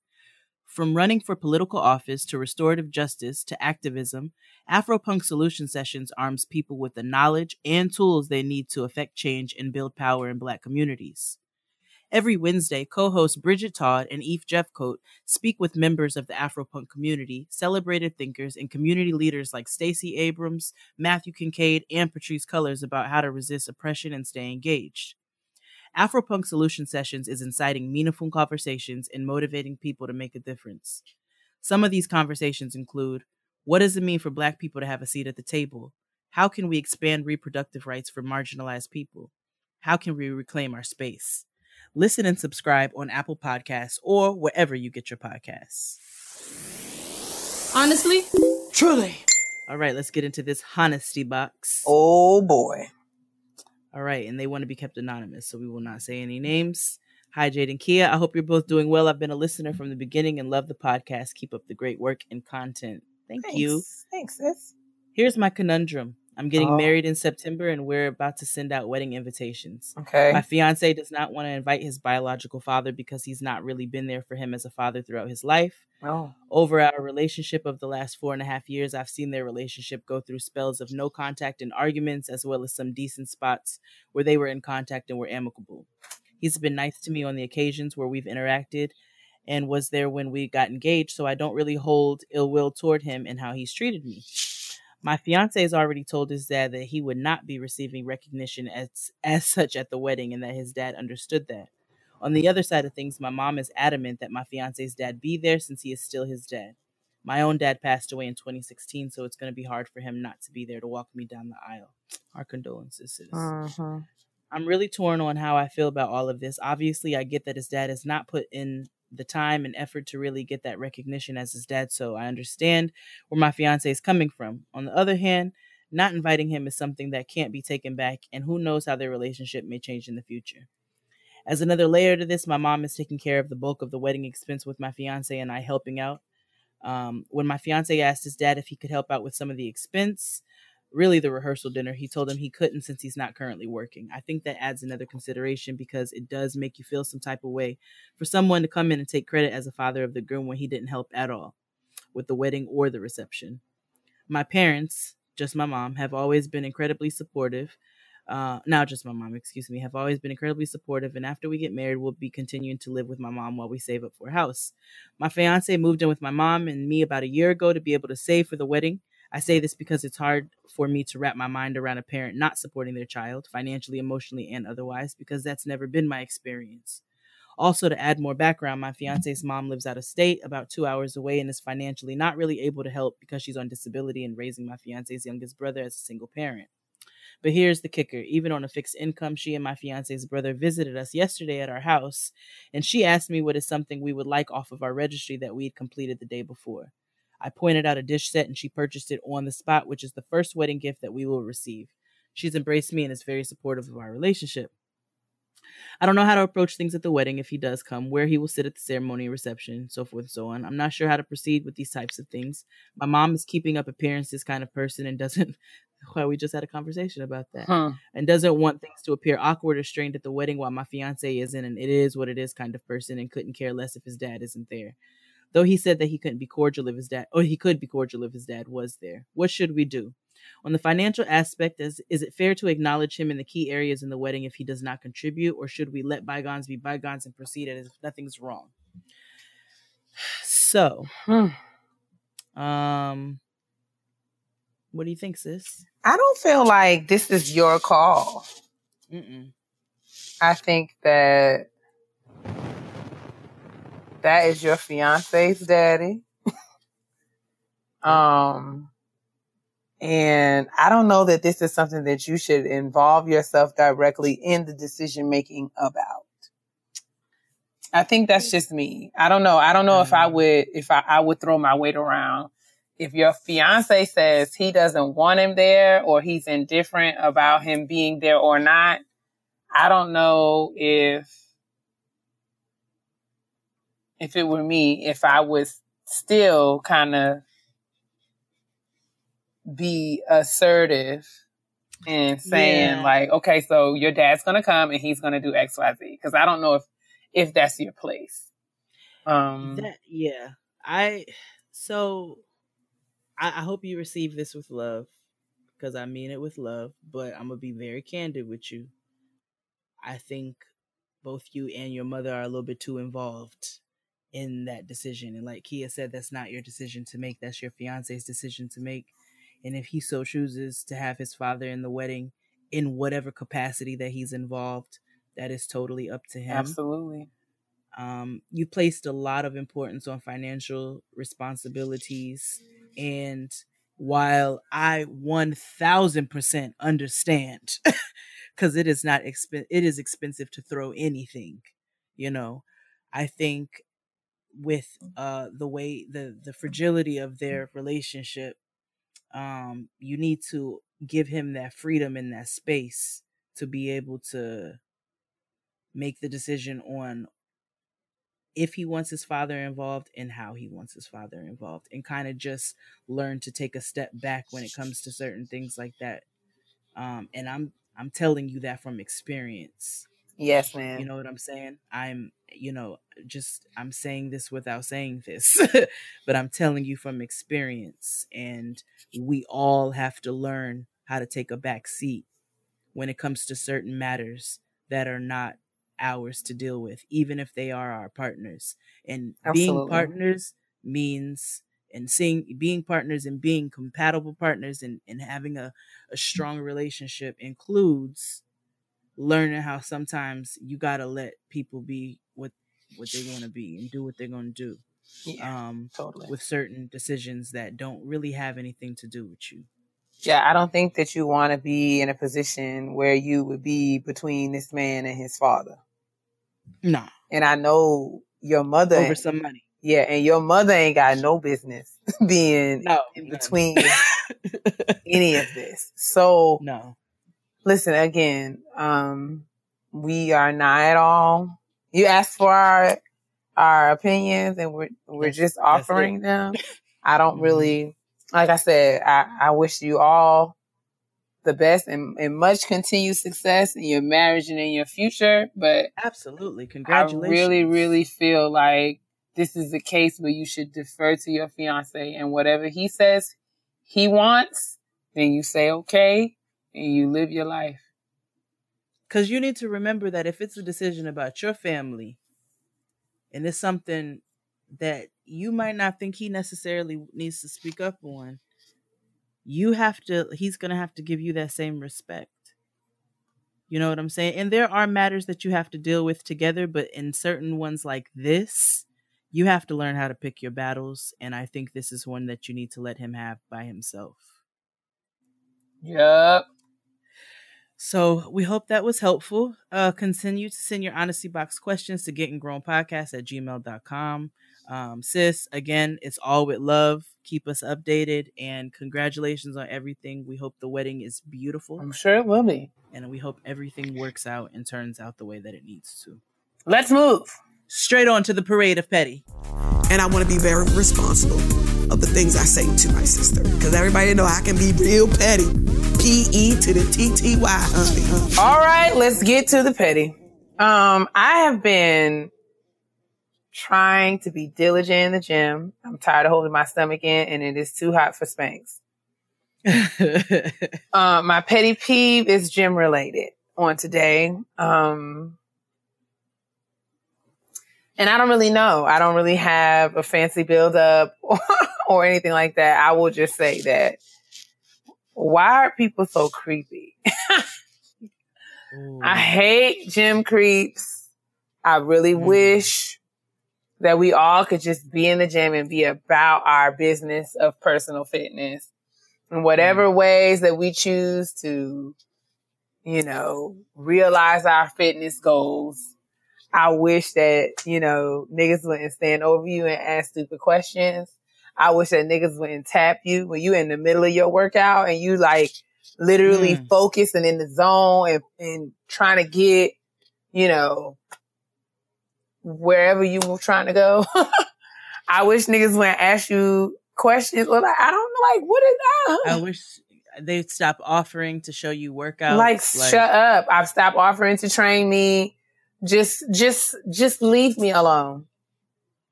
From running for political office to restorative justice to activism, Afropunk Solution Sessions arms people with the knowledge and tools they need to affect change and build power in Black communities. Every Wednesday, co hosts Bridget Todd and Eve Jeffcoat speak with members of the Afropunk community, celebrated thinkers, and community leaders like Stacey Abrams, Matthew Kincaid, and Patrisse Cullors about how to resist oppression and stay engaged. Afropunk Solution Sessions is inciting meaningful conversations and motivating people to make a difference. Some of these conversations include what does it mean for Black people to have a seat at the table? How can we expand reproductive rights for marginalized people? How can we reclaim our space? Listen and subscribe on Apple Podcasts or wherever you get your podcasts. Honestly? Truly. All right, let's get into this honesty box. Oh boy. All right, and they want to be kept anonymous, so we will not say any names. Hi, Jade and Kia. I hope you're both doing well. I've been a listener from the beginning and love the podcast. Keep up the great work and content. Thank Thanks. you. Thanks, sis. Here's my conundrum. I'm getting Oh. married in September and we're about to send out wedding invitations. Okay. My fiance does not want to invite his biological father because he's not really been there for him as a father throughout his life. oh. Over our relationship of the last four and a half years, I've seen their relationship go through spells of no contact and arguments, as well as some decent spots where they were in contact and were amicable. He's been nice to me on the occasions where we've interacted and was there when we got engaged, so I don't really hold ill will toward him and how he's treated me. My fiance has already told his dad that he would not be receiving recognition as as such at the wedding and that his dad understood that. On the other side of things, my mom is adamant that my fiance's dad be there since he is still his dad. My own dad passed away in 2016, so it's going to be hard for him not to be there to walk me down the aisle. Our condolences, sis. Mhm. I'm really torn on how I feel about all of this. Obviously, I get that his dad has not put in the time and effort to really get that recognition as his dad, so I understand where my fiance is coming from. On the other hand, not inviting him is something that can't be taken back, and who knows how their relationship may change in the future. As another layer to this, my mom is taking care of the bulk of the wedding expense with my fiance and I helping out. Um, when my fiance asked his dad if he could help out with some of the expense, really the rehearsal dinner, he told him he couldn't since he's not currently working. I think that adds another consideration because it does make you feel some type of way for someone to come in and take credit as a father of the groom when he didn't help at all with the wedding or the reception. My parents, just my mom, have always been incredibly supportive. Uh, now just my mom, excuse me, have always been incredibly supportive. And after we get married, we'll be continuing to live with my mom while we save up for a house. My fiance moved in with my mom and me about a year ago to be able to save for the wedding. I say this because it's hard for me to wrap my mind around a parent not supporting their child financially, emotionally, and otherwise because that's never been my experience. Also, to add more background, my fiance's mom lives out of state, about two hours away, and is financially not really able to help because she's on disability and raising my fiance's youngest brother as a single parent. But here's the kicker even on a fixed income, she and my fiance's brother visited us yesterday at our house, and she asked me what is something we would like off of our registry that we had completed the day before. I pointed out a dish set and she purchased it on the spot, which is the first wedding gift that we will receive. She's embraced me and is very supportive of our relationship. I don't know how to approach things at the wedding if he does come, where he will sit at the ceremony reception, so forth and so on. I'm not sure how to proceed with these types of things. My mom is keeping up appearances kind of person and doesn't *laughs* well, we just had a conversation about that. Hmm. And doesn't want things to appear awkward or strained at the wedding while my fiance isn't and it is what it is kind of person and couldn't care less if his dad isn't there. Though he said that he couldn't be cordial if his dad or he could be cordial if his dad was there. What should we do? On the financial aspect, is is it fair to acknowledge him in the key areas in the wedding if he does not contribute, or should we let bygones be bygones and proceed as if nothing's wrong? So, Hmm. um, what do you think, sis? I don't feel like this is your call. Mm-mm. I think that that is your fiance's daddy. um, and I don't know that this is something that you should involve yourself directly in the decision making about. I think that's just me. I don't know. I don't know if I Mhm. would if I, I would throw my weight around. If your fiance says he doesn't want him there or he's indifferent about him being there or not, I don't know if if it were me, if I would still kind of be assertive and saying Yeah. like, okay, so your dad's gonna come and he's gonna do X, Y, Z. Because I don't know if if that's your place. Um, That yeah. I so I, I hope you receive this with love because I mean it with love, but I'm gonna be very candid with you. I think both you and your mother are a little bit too involved in that decision. And like Kia said, that's not your decision to make. That's your fiance's decision to make. And if he so chooses to have his father in the wedding in whatever capacity that he's involved, that is totally up to him. Absolutely. Um, you placed a lot of importance on financial responsibilities. And while I 1000% understand, *laughs* because it is not exp- it is expensive to throw anything, you know, I think with uh the way the the fragility of their relationship um you need to give him that freedom and that space to be able to make the decision on if he wants his father involved and how he wants his father involved and kind of just learn to take a step back when it comes to certain things like that. Um and i'm i'm telling you that from experience Yes, man. you know what I'm saying? I'm, you know, just I'm saying this without saying this, *laughs* but I'm telling you from experience. And we all have to learn how to take a back seat when it comes to certain matters that are not ours to deal with, even if they are our partners. And being partners means and seeing being partners and being compatible partners and, and having a, a strong relationship includes learning how sometimes you gotta let people be what what they want to be and do what they're gonna do yeah, um totally. with certain decisions that don't really have anything to do with you Yeah, I don't think that you want to be in a position where you would be between this man and his father. nah And I know your mother, over some money yeah, and your mother ain't got no business *laughs* being no in between *laughs* any of this. So no listen again, um, we are not at all. You asked for our our opinions, and we're we're just offering them. *laughs* I don't Mhm. really, like I said, I, I wish you all the best and, and much continued success in your marriage and in your future. But absolutely congratulations! I really, really feel like this is a case where you should defer to your fiance and whatever he says he wants, then you say okay and you live your life. because you need to remember that if it's a decision about your family and it's something that you might not think he necessarily needs to speak up on you have to he's going to have to give you that same respect you know what i'm saying and there are matters that you have to deal with together but in certain ones like this you have to learn how to pick your battles and i think this is one that you need to let him have by himself Yep. So we hope that was helpful. Uh, continue to send your honesty box questions to getting grown podcast at gmail.com. Um, sis, again, it's all with love. Keep us updated and congratulations on everything. We hope the wedding is beautiful I'm sure it will be. and we hope everything works out and turns out the way that it needs to. Let's move. Straight on to the parade of petty. And I want to be very responsible of the things I say to my sister because everybody know I can be real petty. P E to the T T Y, honey. All right, let's get to the petty. Um, I have been trying to be diligent in the gym. I'm tired of holding my stomach in, and it is too hot for Spanx. *laughs* Uh, my petty peeve is gym related on today. Um, and I don't really know. I don't really have a fancy build up *laughs* or anything like that. I will just say that why are people so creepy? I hate gym creeps. I really Mm. wish that we all could just be in the gym and be about our business of personal fitness in whatever ways that we choose to, you know, realize our fitness goals. I wish that, you know, niggas wouldn't stand over you and ask stupid questions. I wish that niggas wouldn't tap you when you in the middle of your workout and you like literally Mm. focused and in the zone and, and trying to get, you know, wherever you were trying to go. *laughs* I wish niggas wouldn't ask you questions. Or like, I don't know, like, what is that? I wish they'd stop offering to show you workouts. like, shut up. I've stopped offering to train me. Just, just, just leave me alone.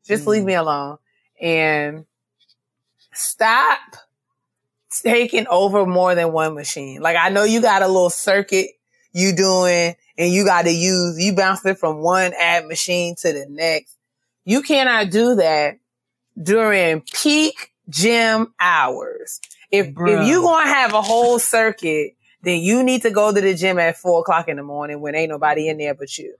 Just leave Mm. me alone. And stop taking over more than one machine. Like, I know you got a little circuit you doing and you got to use, you bounce it from one ad machine to the next. You cannot do that during peak gym hours. If, Bruh. if you going to have a whole circuit, then you need to go to the gym at four o'clock in the morning when ain't nobody in there but you.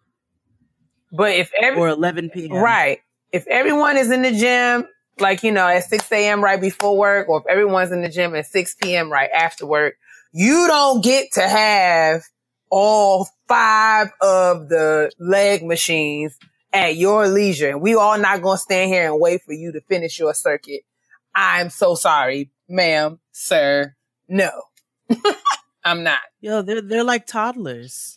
But if every, or 11 p.m. Right. If everyone is in the gym, like, you know, at 6 a.m. right before work, or if everyone's in the gym at 6 p.m. right after work, you don't get to have all five of the leg machines at your leisure. And we all not going to stand here and wait for you to finish your circuit. I'm so sorry, ma'am, sir. No, *laughs* I'm not. Yo, they're they're like toddlers.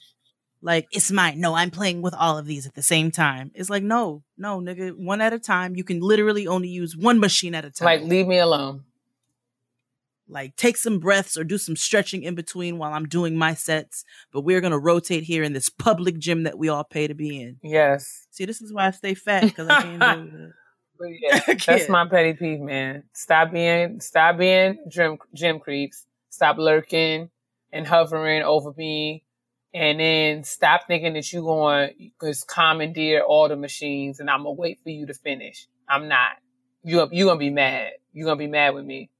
Like it's mine. No, I'm playing with all of these at the same time. It's like no, no, nigga, one at a time. You can literally only use one machine at a time. Like, leave me alone. like take some breaths or do some stretching in between while I'm doing my sets. But we're gonna rotate here in this public gym that we all pay to be in. Yes. See, this is why I stay fat because I can't do *laughs* it. *laughs* Yeah, that's my petty peeve, man. Stop being, stop being gym, gym creeps. Stop lurking and hovering over me. And then stop thinking that you're going to just commandeer all the machines and I'm going to wait for you to finish. I'm not. You're, you're going to be mad. You're going to be mad with me.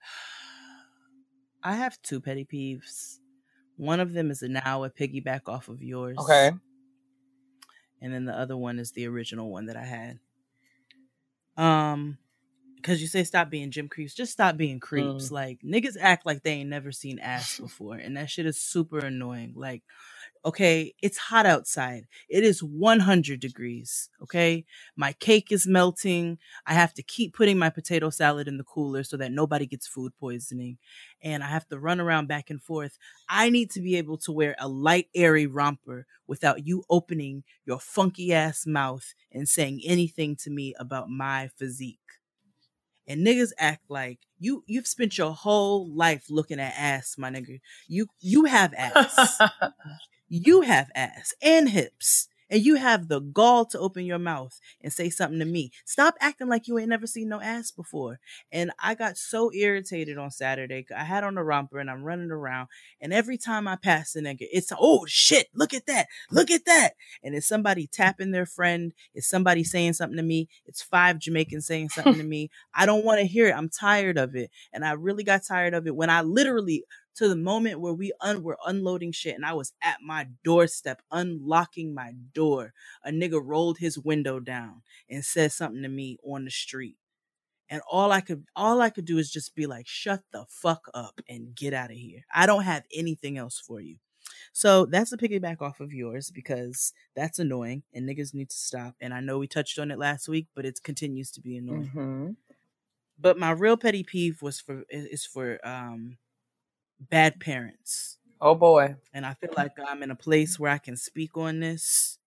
*sighs* I have two petty peeves. One of them is a now a piggyback off of yours. Okay. and then the other one is the original one that I had. Um, because you say stop being gym creeps, just stop being creeps. Mm. Like niggas act like they ain't never seen ass before, and that shit is super annoying. Like, okay, it's hot outside. It is 100 degrees. Okay, my cake is melting. I have to keep putting my potato salad in the cooler so that nobody gets food poisoning, and I have to run around back and forth. I need to be able to wear a light, airy romper without you opening your funky ass mouth and saying anything to me about my physique. And niggas act like you you've spent your whole life looking at ass, my nigga. You you have ass. *laughs* you have ass and hips. And you have the gall to open your mouth and say something to me. Stop acting like you ain't never seen no ass before. And I got so irritated on Saturday. I had on a romper and I'm running around. And every time I pass a nigga, it's oh shit, look at that, look at that. And it's somebody tapping their friend, it's somebody saying something to me, it's five Jamaicans saying something to *laughs* me. I don't want to hear it. I'm tired of it. And I really got tired of it when I literally to the moment where we un- were unloading shit and I was at my doorstep unlocking my door. A nigga rolled his window down and said something to me on the street. And all I could all I could do is just be like, shut the fuck up and get out of here. I don't have anything else for you. So that's a piggyback off of yours because that's annoying and niggas need to stop. And I know we touched on it last week, but it continues to be annoying. hmm But my real petty peeve was for is for um bad parents. Oh boy. And I feel like I'm in a place where I can speak on this.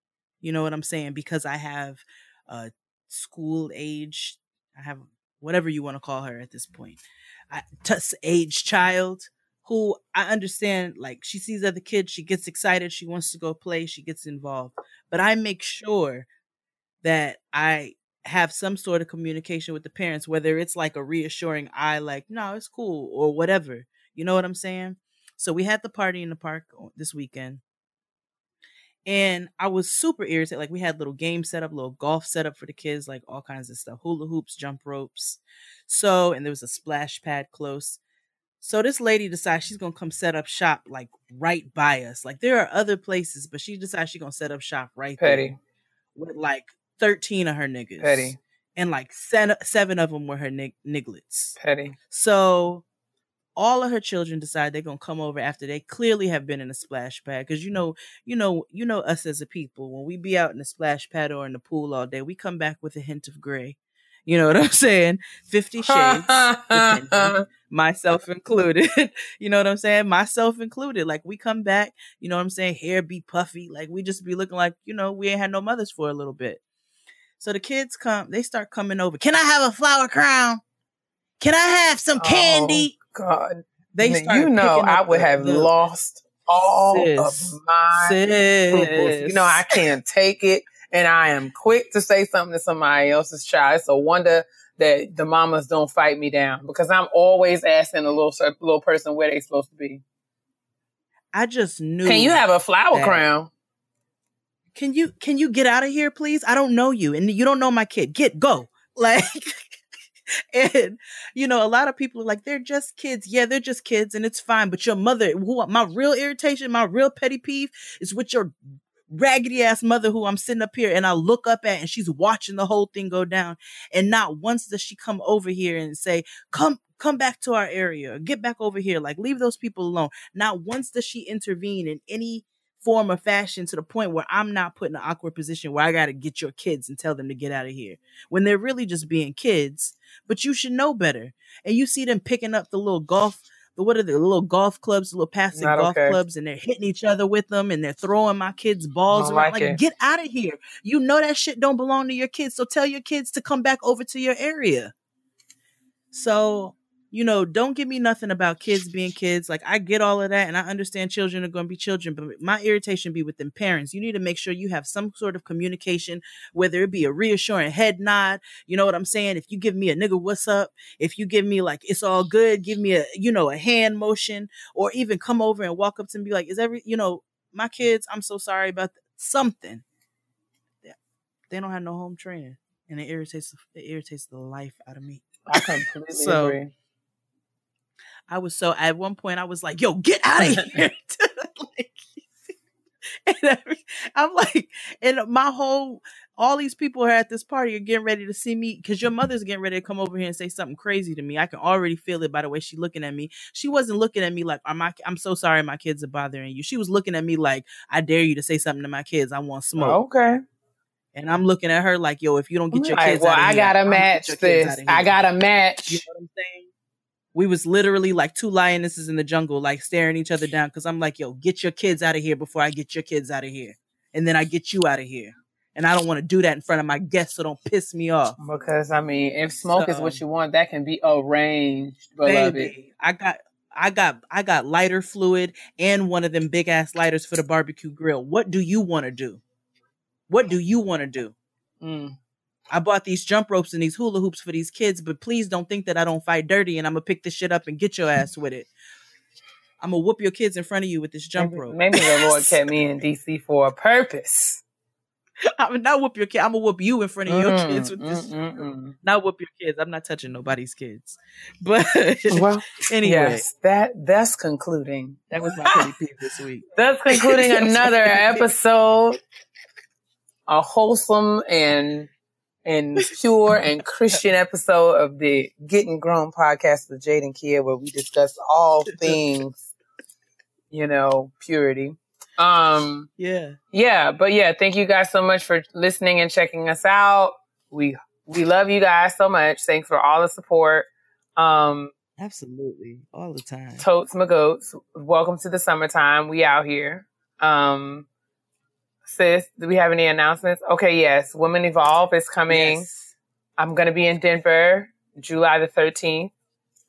You know what I'm saying? Because I have a school age, I have whatever you want to call her at this point, I, t- age child who I understand, like she sees other kids, she gets excited, she wants to go play, she gets involved. But I make sure that I have some sort of communication with the parents, whether it's like a reassuring eye, like, no, it's cool, or whatever. You know what I'm saying? So we had the party in the park this weekend. And I was super irritated. Like we had little games set up, little golf set up for the kids, like all kinds of stuff, hula hoops, jump ropes. So, and there was a splash pad close. So this lady decides she's gonna come set up shop like right by us. Like there are other places, but she decides she's gonna set up shop right Petty. there with like 13 of her niggas. Petty. And like seven, seven of them were her nig- nigglets. Petty. So all of her children decide they're gonna come over after they clearly have been in a splash pad. Cause you know, you know, you know us as a people, when we be out in the splash pad or in the pool all day, we come back with a hint of gray. You know what I'm *laughs* saying? Fifty shades, *laughs* myself included. *laughs* you know what I'm saying? Myself included. Like we come back, you know what I'm saying? Hair be puffy, like we just be looking like, you know, we ain't had no mothers for a little bit. So the kids come, they start coming over. Can I have a flower crown? Can I have some oh, candy? Oh, God. They you know I would have the- lost all Sis. of my Sis. You know, I can't take it. And I am quick to say something to somebody else's child. It's a wonder that the mamas don't fight me down because I'm always asking a little little person where they're supposed to be. I just knew. Can you have a flower that- crown? Can you can you get out of here, please? I don't know you, and you don't know my kid. Get go, *laughs* like. *laughs* and you know, a lot of people are like, they're just kids. Yeah, they're just kids, and it's fine. But your mother, who my real irritation, my real petty peeve, is with your raggedy ass mother who I'm sitting up here and I look up at and she's watching the whole thing go down. And not once does she come over here and say, come, come back to our area, get back over here. Like leave those people alone. Not once does she intervene in any form or fashion to the point where I'm not put in an awkward position where I got to get your kids and tell them to get out of here when they're really just being kids. But you should know better. And you see them picking up the little golf, the what are the little golf clubs, the little plastic Not golf okay. clubs, and they're hitting each other with them and they're throwing my kids' balls around. like Like, get out of here. You know that shit don't belong to your kids. So tell your kids to come back over to your area. So, you know, don't give me nothing about kids being kids. Like I get all of that and I understand children are going to be children, but my irritation be with them parents. You need to make sure you have some sort of communication, whether it be a reassuring head nod. You know what I'm saying? If you give me a nigga, what's up? If you give me like, it's all good, give me a, you know, a hand motion or even come over and walk up to me and be like, is every, you know, my kids, I'm so sorry about th- something. They don't have no home training and it irritates, it irritates the life out of me. I completely *laughs* So- agree. I was so at one point I was like, "Yo, get out of *laughs* here!" *laughs* like, *laughs* and every, I'm like, and my whole all these people are at this party are getting ready to see me because your mother's getting ready to come over here and say something crazy to me. I can already feel it by the way she's looking at me. She wasn't looking at me like, "Are my? I'm so sorry, my kids are bothering you." She was looking at me like, "I dare you to say something to my kids. I want smoke." Okay. And I'm looking at her like, "Yo, if you don't get your right, kids well, out of I here, gotta match this. I gotta match. You know what I'm saying? We was literally like two lionesses in the jungle, like staring each other down. Cause I'm like, yo, get your kids out of here before I get your kids out of here. And then I get you out of here. And I don't want to do that in front of my guests, so don't piss me off. Because I mean, if smoke is what you want, that can be arranged, beloved. Baby, I got I got I got lighter fluid and one of them big ass lighters for the barbecue grill. What do you want to do? What do you want to do? Mm. I bought these jump ropes and these hula hoops for these kids, but please don't think that I don't fight dirty and I'm gonna pick this shit up and get your ass with it. I'm gonna whoop your kids in front of you with this jump maybe, rope. maybe the *laughs* Lord kept me in DC for a purpose. I'm gonna not whoop your kid. I'm gonna whoop you in front of your Mm, kids with this. mm, mm, Not whoop your kids. I'm not touching nobody's kids. But. *laughs* Well, anyway, yes, that that's concluding. that was my petty peeve this week. *laughs* That's concluding another episode. A wholesome and and pure and Christian episode of the Getting Grown podcast with Jade and Kia, where we discuss all things, you know, purity. Um, Yeah. yeah, but yeah, thank you guys so much for listening and checking us out. We we love you guys so much. Thanks for all the support. Um, Absolutely. All the time. Totes my goats. Welcome to the summertime. We out here. Um sis, do we have any announcements? Okay, yes. Women Evolve is coming. Yes. I'm gonna be in Denver July the 13th.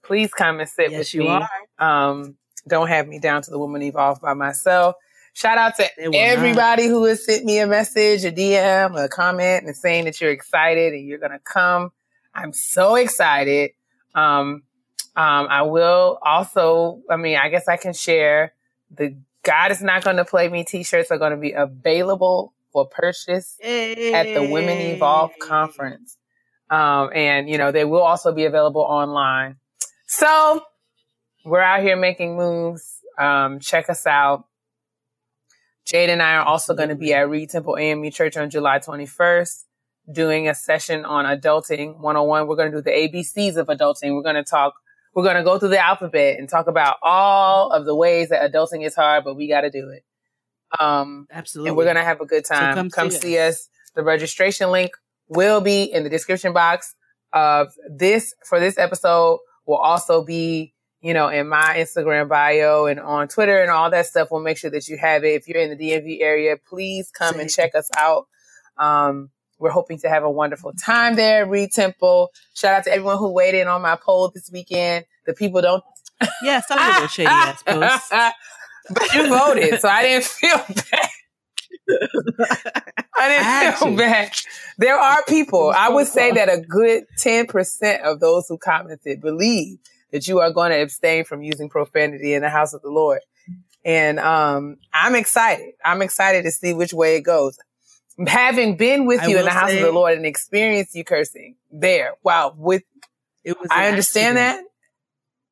Please come and sit Yes, with you me. are. Um, don't have me down to the Woman Evolve by myself. Shout out to everybody who has sent me a message, a DM, a comment, and saying that you're excited and you're gonna come. I'm so excited. Um, um, I will also, I mean, I guess I can share the God is not gonna play me t-shirts are gonna be available for purchase at the Women Evolve conference. Um, and you know, they will also be available online. So we're out here making moves. Um, check us out. Jade and I are also going to be at Reid Temple AME Church on July 21st doing a session on adulting 101. We're going to do the ABCs of adulting. We're going to talk, we're going to go through the alphabet and talk about all of the ways that adulting is hard, but we got to do it. Um, Absolutely. and we're gonna have a good time. come come see see us. us. The registration link will be in the description box of this for this episode. Will also be, you know, in my Instagram bio and on Twitter and all that stuff. We'll make sure that you have it. If you're in the DMV area, please come and check us out. Um, we're hoping to have a wonderful time there. Reid Temple. Shout out to everyone who weighed in on my poll this weekend. The people don't yeah, some of those shady ass posts. but you voted, so I didn't feel bad. I didn't *laughs* I feel to. bad. There are people, I would say that a good 10% of those who commented believe that you are going to abstain from using profanity in the house of the Lord. And um, I'm excited. I'm excited to see which way it goes. Having been with I you in the house of the Lord and experienced you cursing there, wow, with It was. I understand accident. that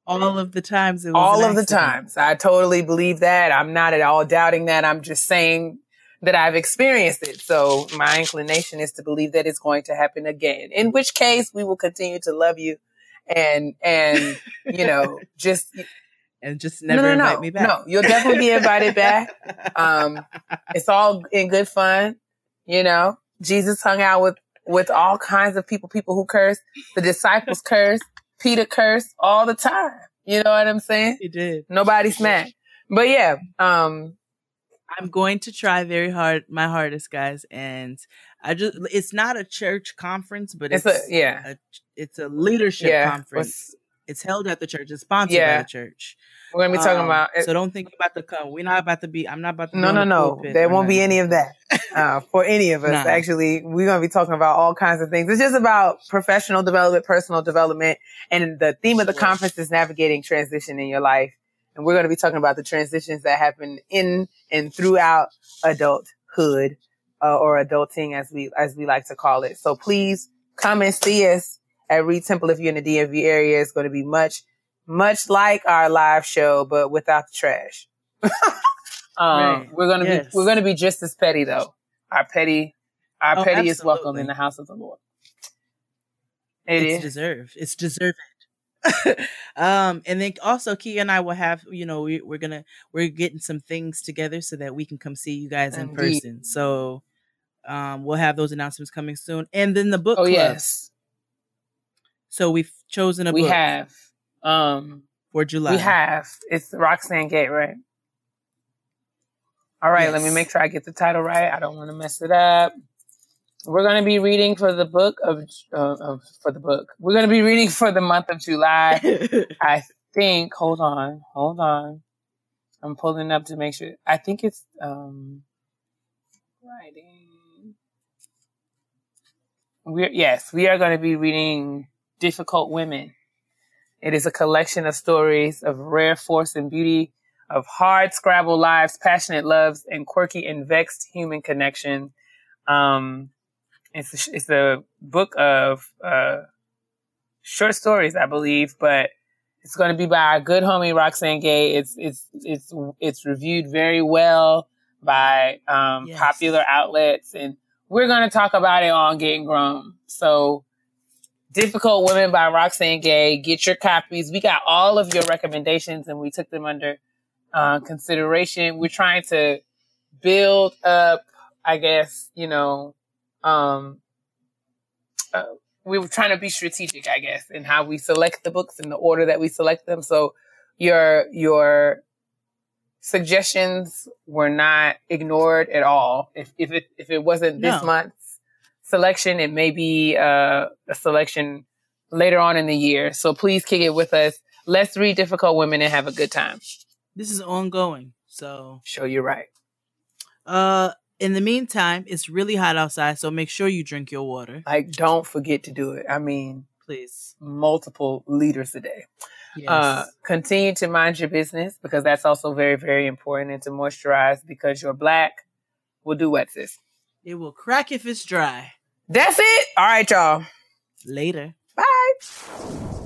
all of the times. It was all of the times. I totally believe that. I'm not at all doubting that. I'm just saying that I've experienced it. So my inclination is to believe that it's going to happen again. In which case, we will continue to love you and and you know *laughs* just and just no, never no, invite no, me back. No, you'll definitely be invited back. *laughs* Um, it's all in good fun. You know, Jesus hung out with with all kinds of people, people who curse. The disciples *laughs* curse. Peter cursed all the time. You know what I'm saying? he did. Nobody smacked. But yeah, um, I'm going to try very hard, my hardest, guys. And I just, it's not a church conference, but it's it's, a yeah, a, it's a leadership yeah. conference. It's held at the church. It's sponsored Yeah. by the church. We're gonna be talking Um, about. so don't think about the come. We're not about to be. I'm not about to. no, no, no. There won't be any of that uh, *laughs* for any of us. Nah. Actually, we're gonna be talking about all kinds of things. It's just about professional development, personal development, and the theme of the conference is navigating transition in your life. And we're gonna be talking about the transitions that happen in and throughout adulthood uh, or adulting, as we as we like to call it. So please come and see us at Reid Temple if you're in the DMV area. is going to be much, much like our live show, but without the trash. *laughs* um, Right. We're gonna Yes. be we're gonna be just as petty though. Our petty, our Oh, petty is welcome in the house of the Lord. It it's is. deserved. It's deserved. *laughs* um, and then also Kia and I will have, you know, we, we're gonna we're getting some things together so that we can come see you guys in Indeed. person. So, um, we'll have those announcements coming soon. And then the book Oh club. yes, So we've chosen a book. we book have. Um, for July. we have. It's Roxane Gay, right? All right. Let me make sure I get the title right. I don't want to mess it up. We're going to be reading for the book of, uh, of for the book. We're going to be reading for the month of July. *laughs* I think. Hold on, hold on. I'm pulling up to make sure. I think it's um writing. We're yes, we are going to be reading "Difficult Women." It is a collection of stories of rare force and beauty, of hard scrabble lives, passionate loves, and quirky and vexed human connection. Um, it's a, it's a book of uh, short stories, I believe, but it's going to be by our good homie Roxane Gay. It's it's it's it's reviewed very well by um, Yes. popular outlets, and we're going to talk about it on Getting Grown. So, Difficult Women by Roxane Gay. Get your copies. We got all of your recommendations, and we took them under uh, consideration. We're trying to build up, I guess, you know, um, uh, we were trying to be strategic, I guess, in how we select the books in the order that we select them. So your your suggestions were not ignored at all. If if it if it wasn't this No. Selection, it may be uh, a selection later on in the year. So please kick it with us. Let's read Difficult Women and have a good time. this is ongoing. So, Show you're right. uh, in the meantime, it's really hot outside, so make sure you drink your water, Like, don't forget to do it. I mean, please. multiple liters a day. Yes. Uh, continue to mind your business because that's also very, very important and to moisturize because you're black will do what, sis? it will crack if it's dry. That's it. All right, y'all. Later. Bye.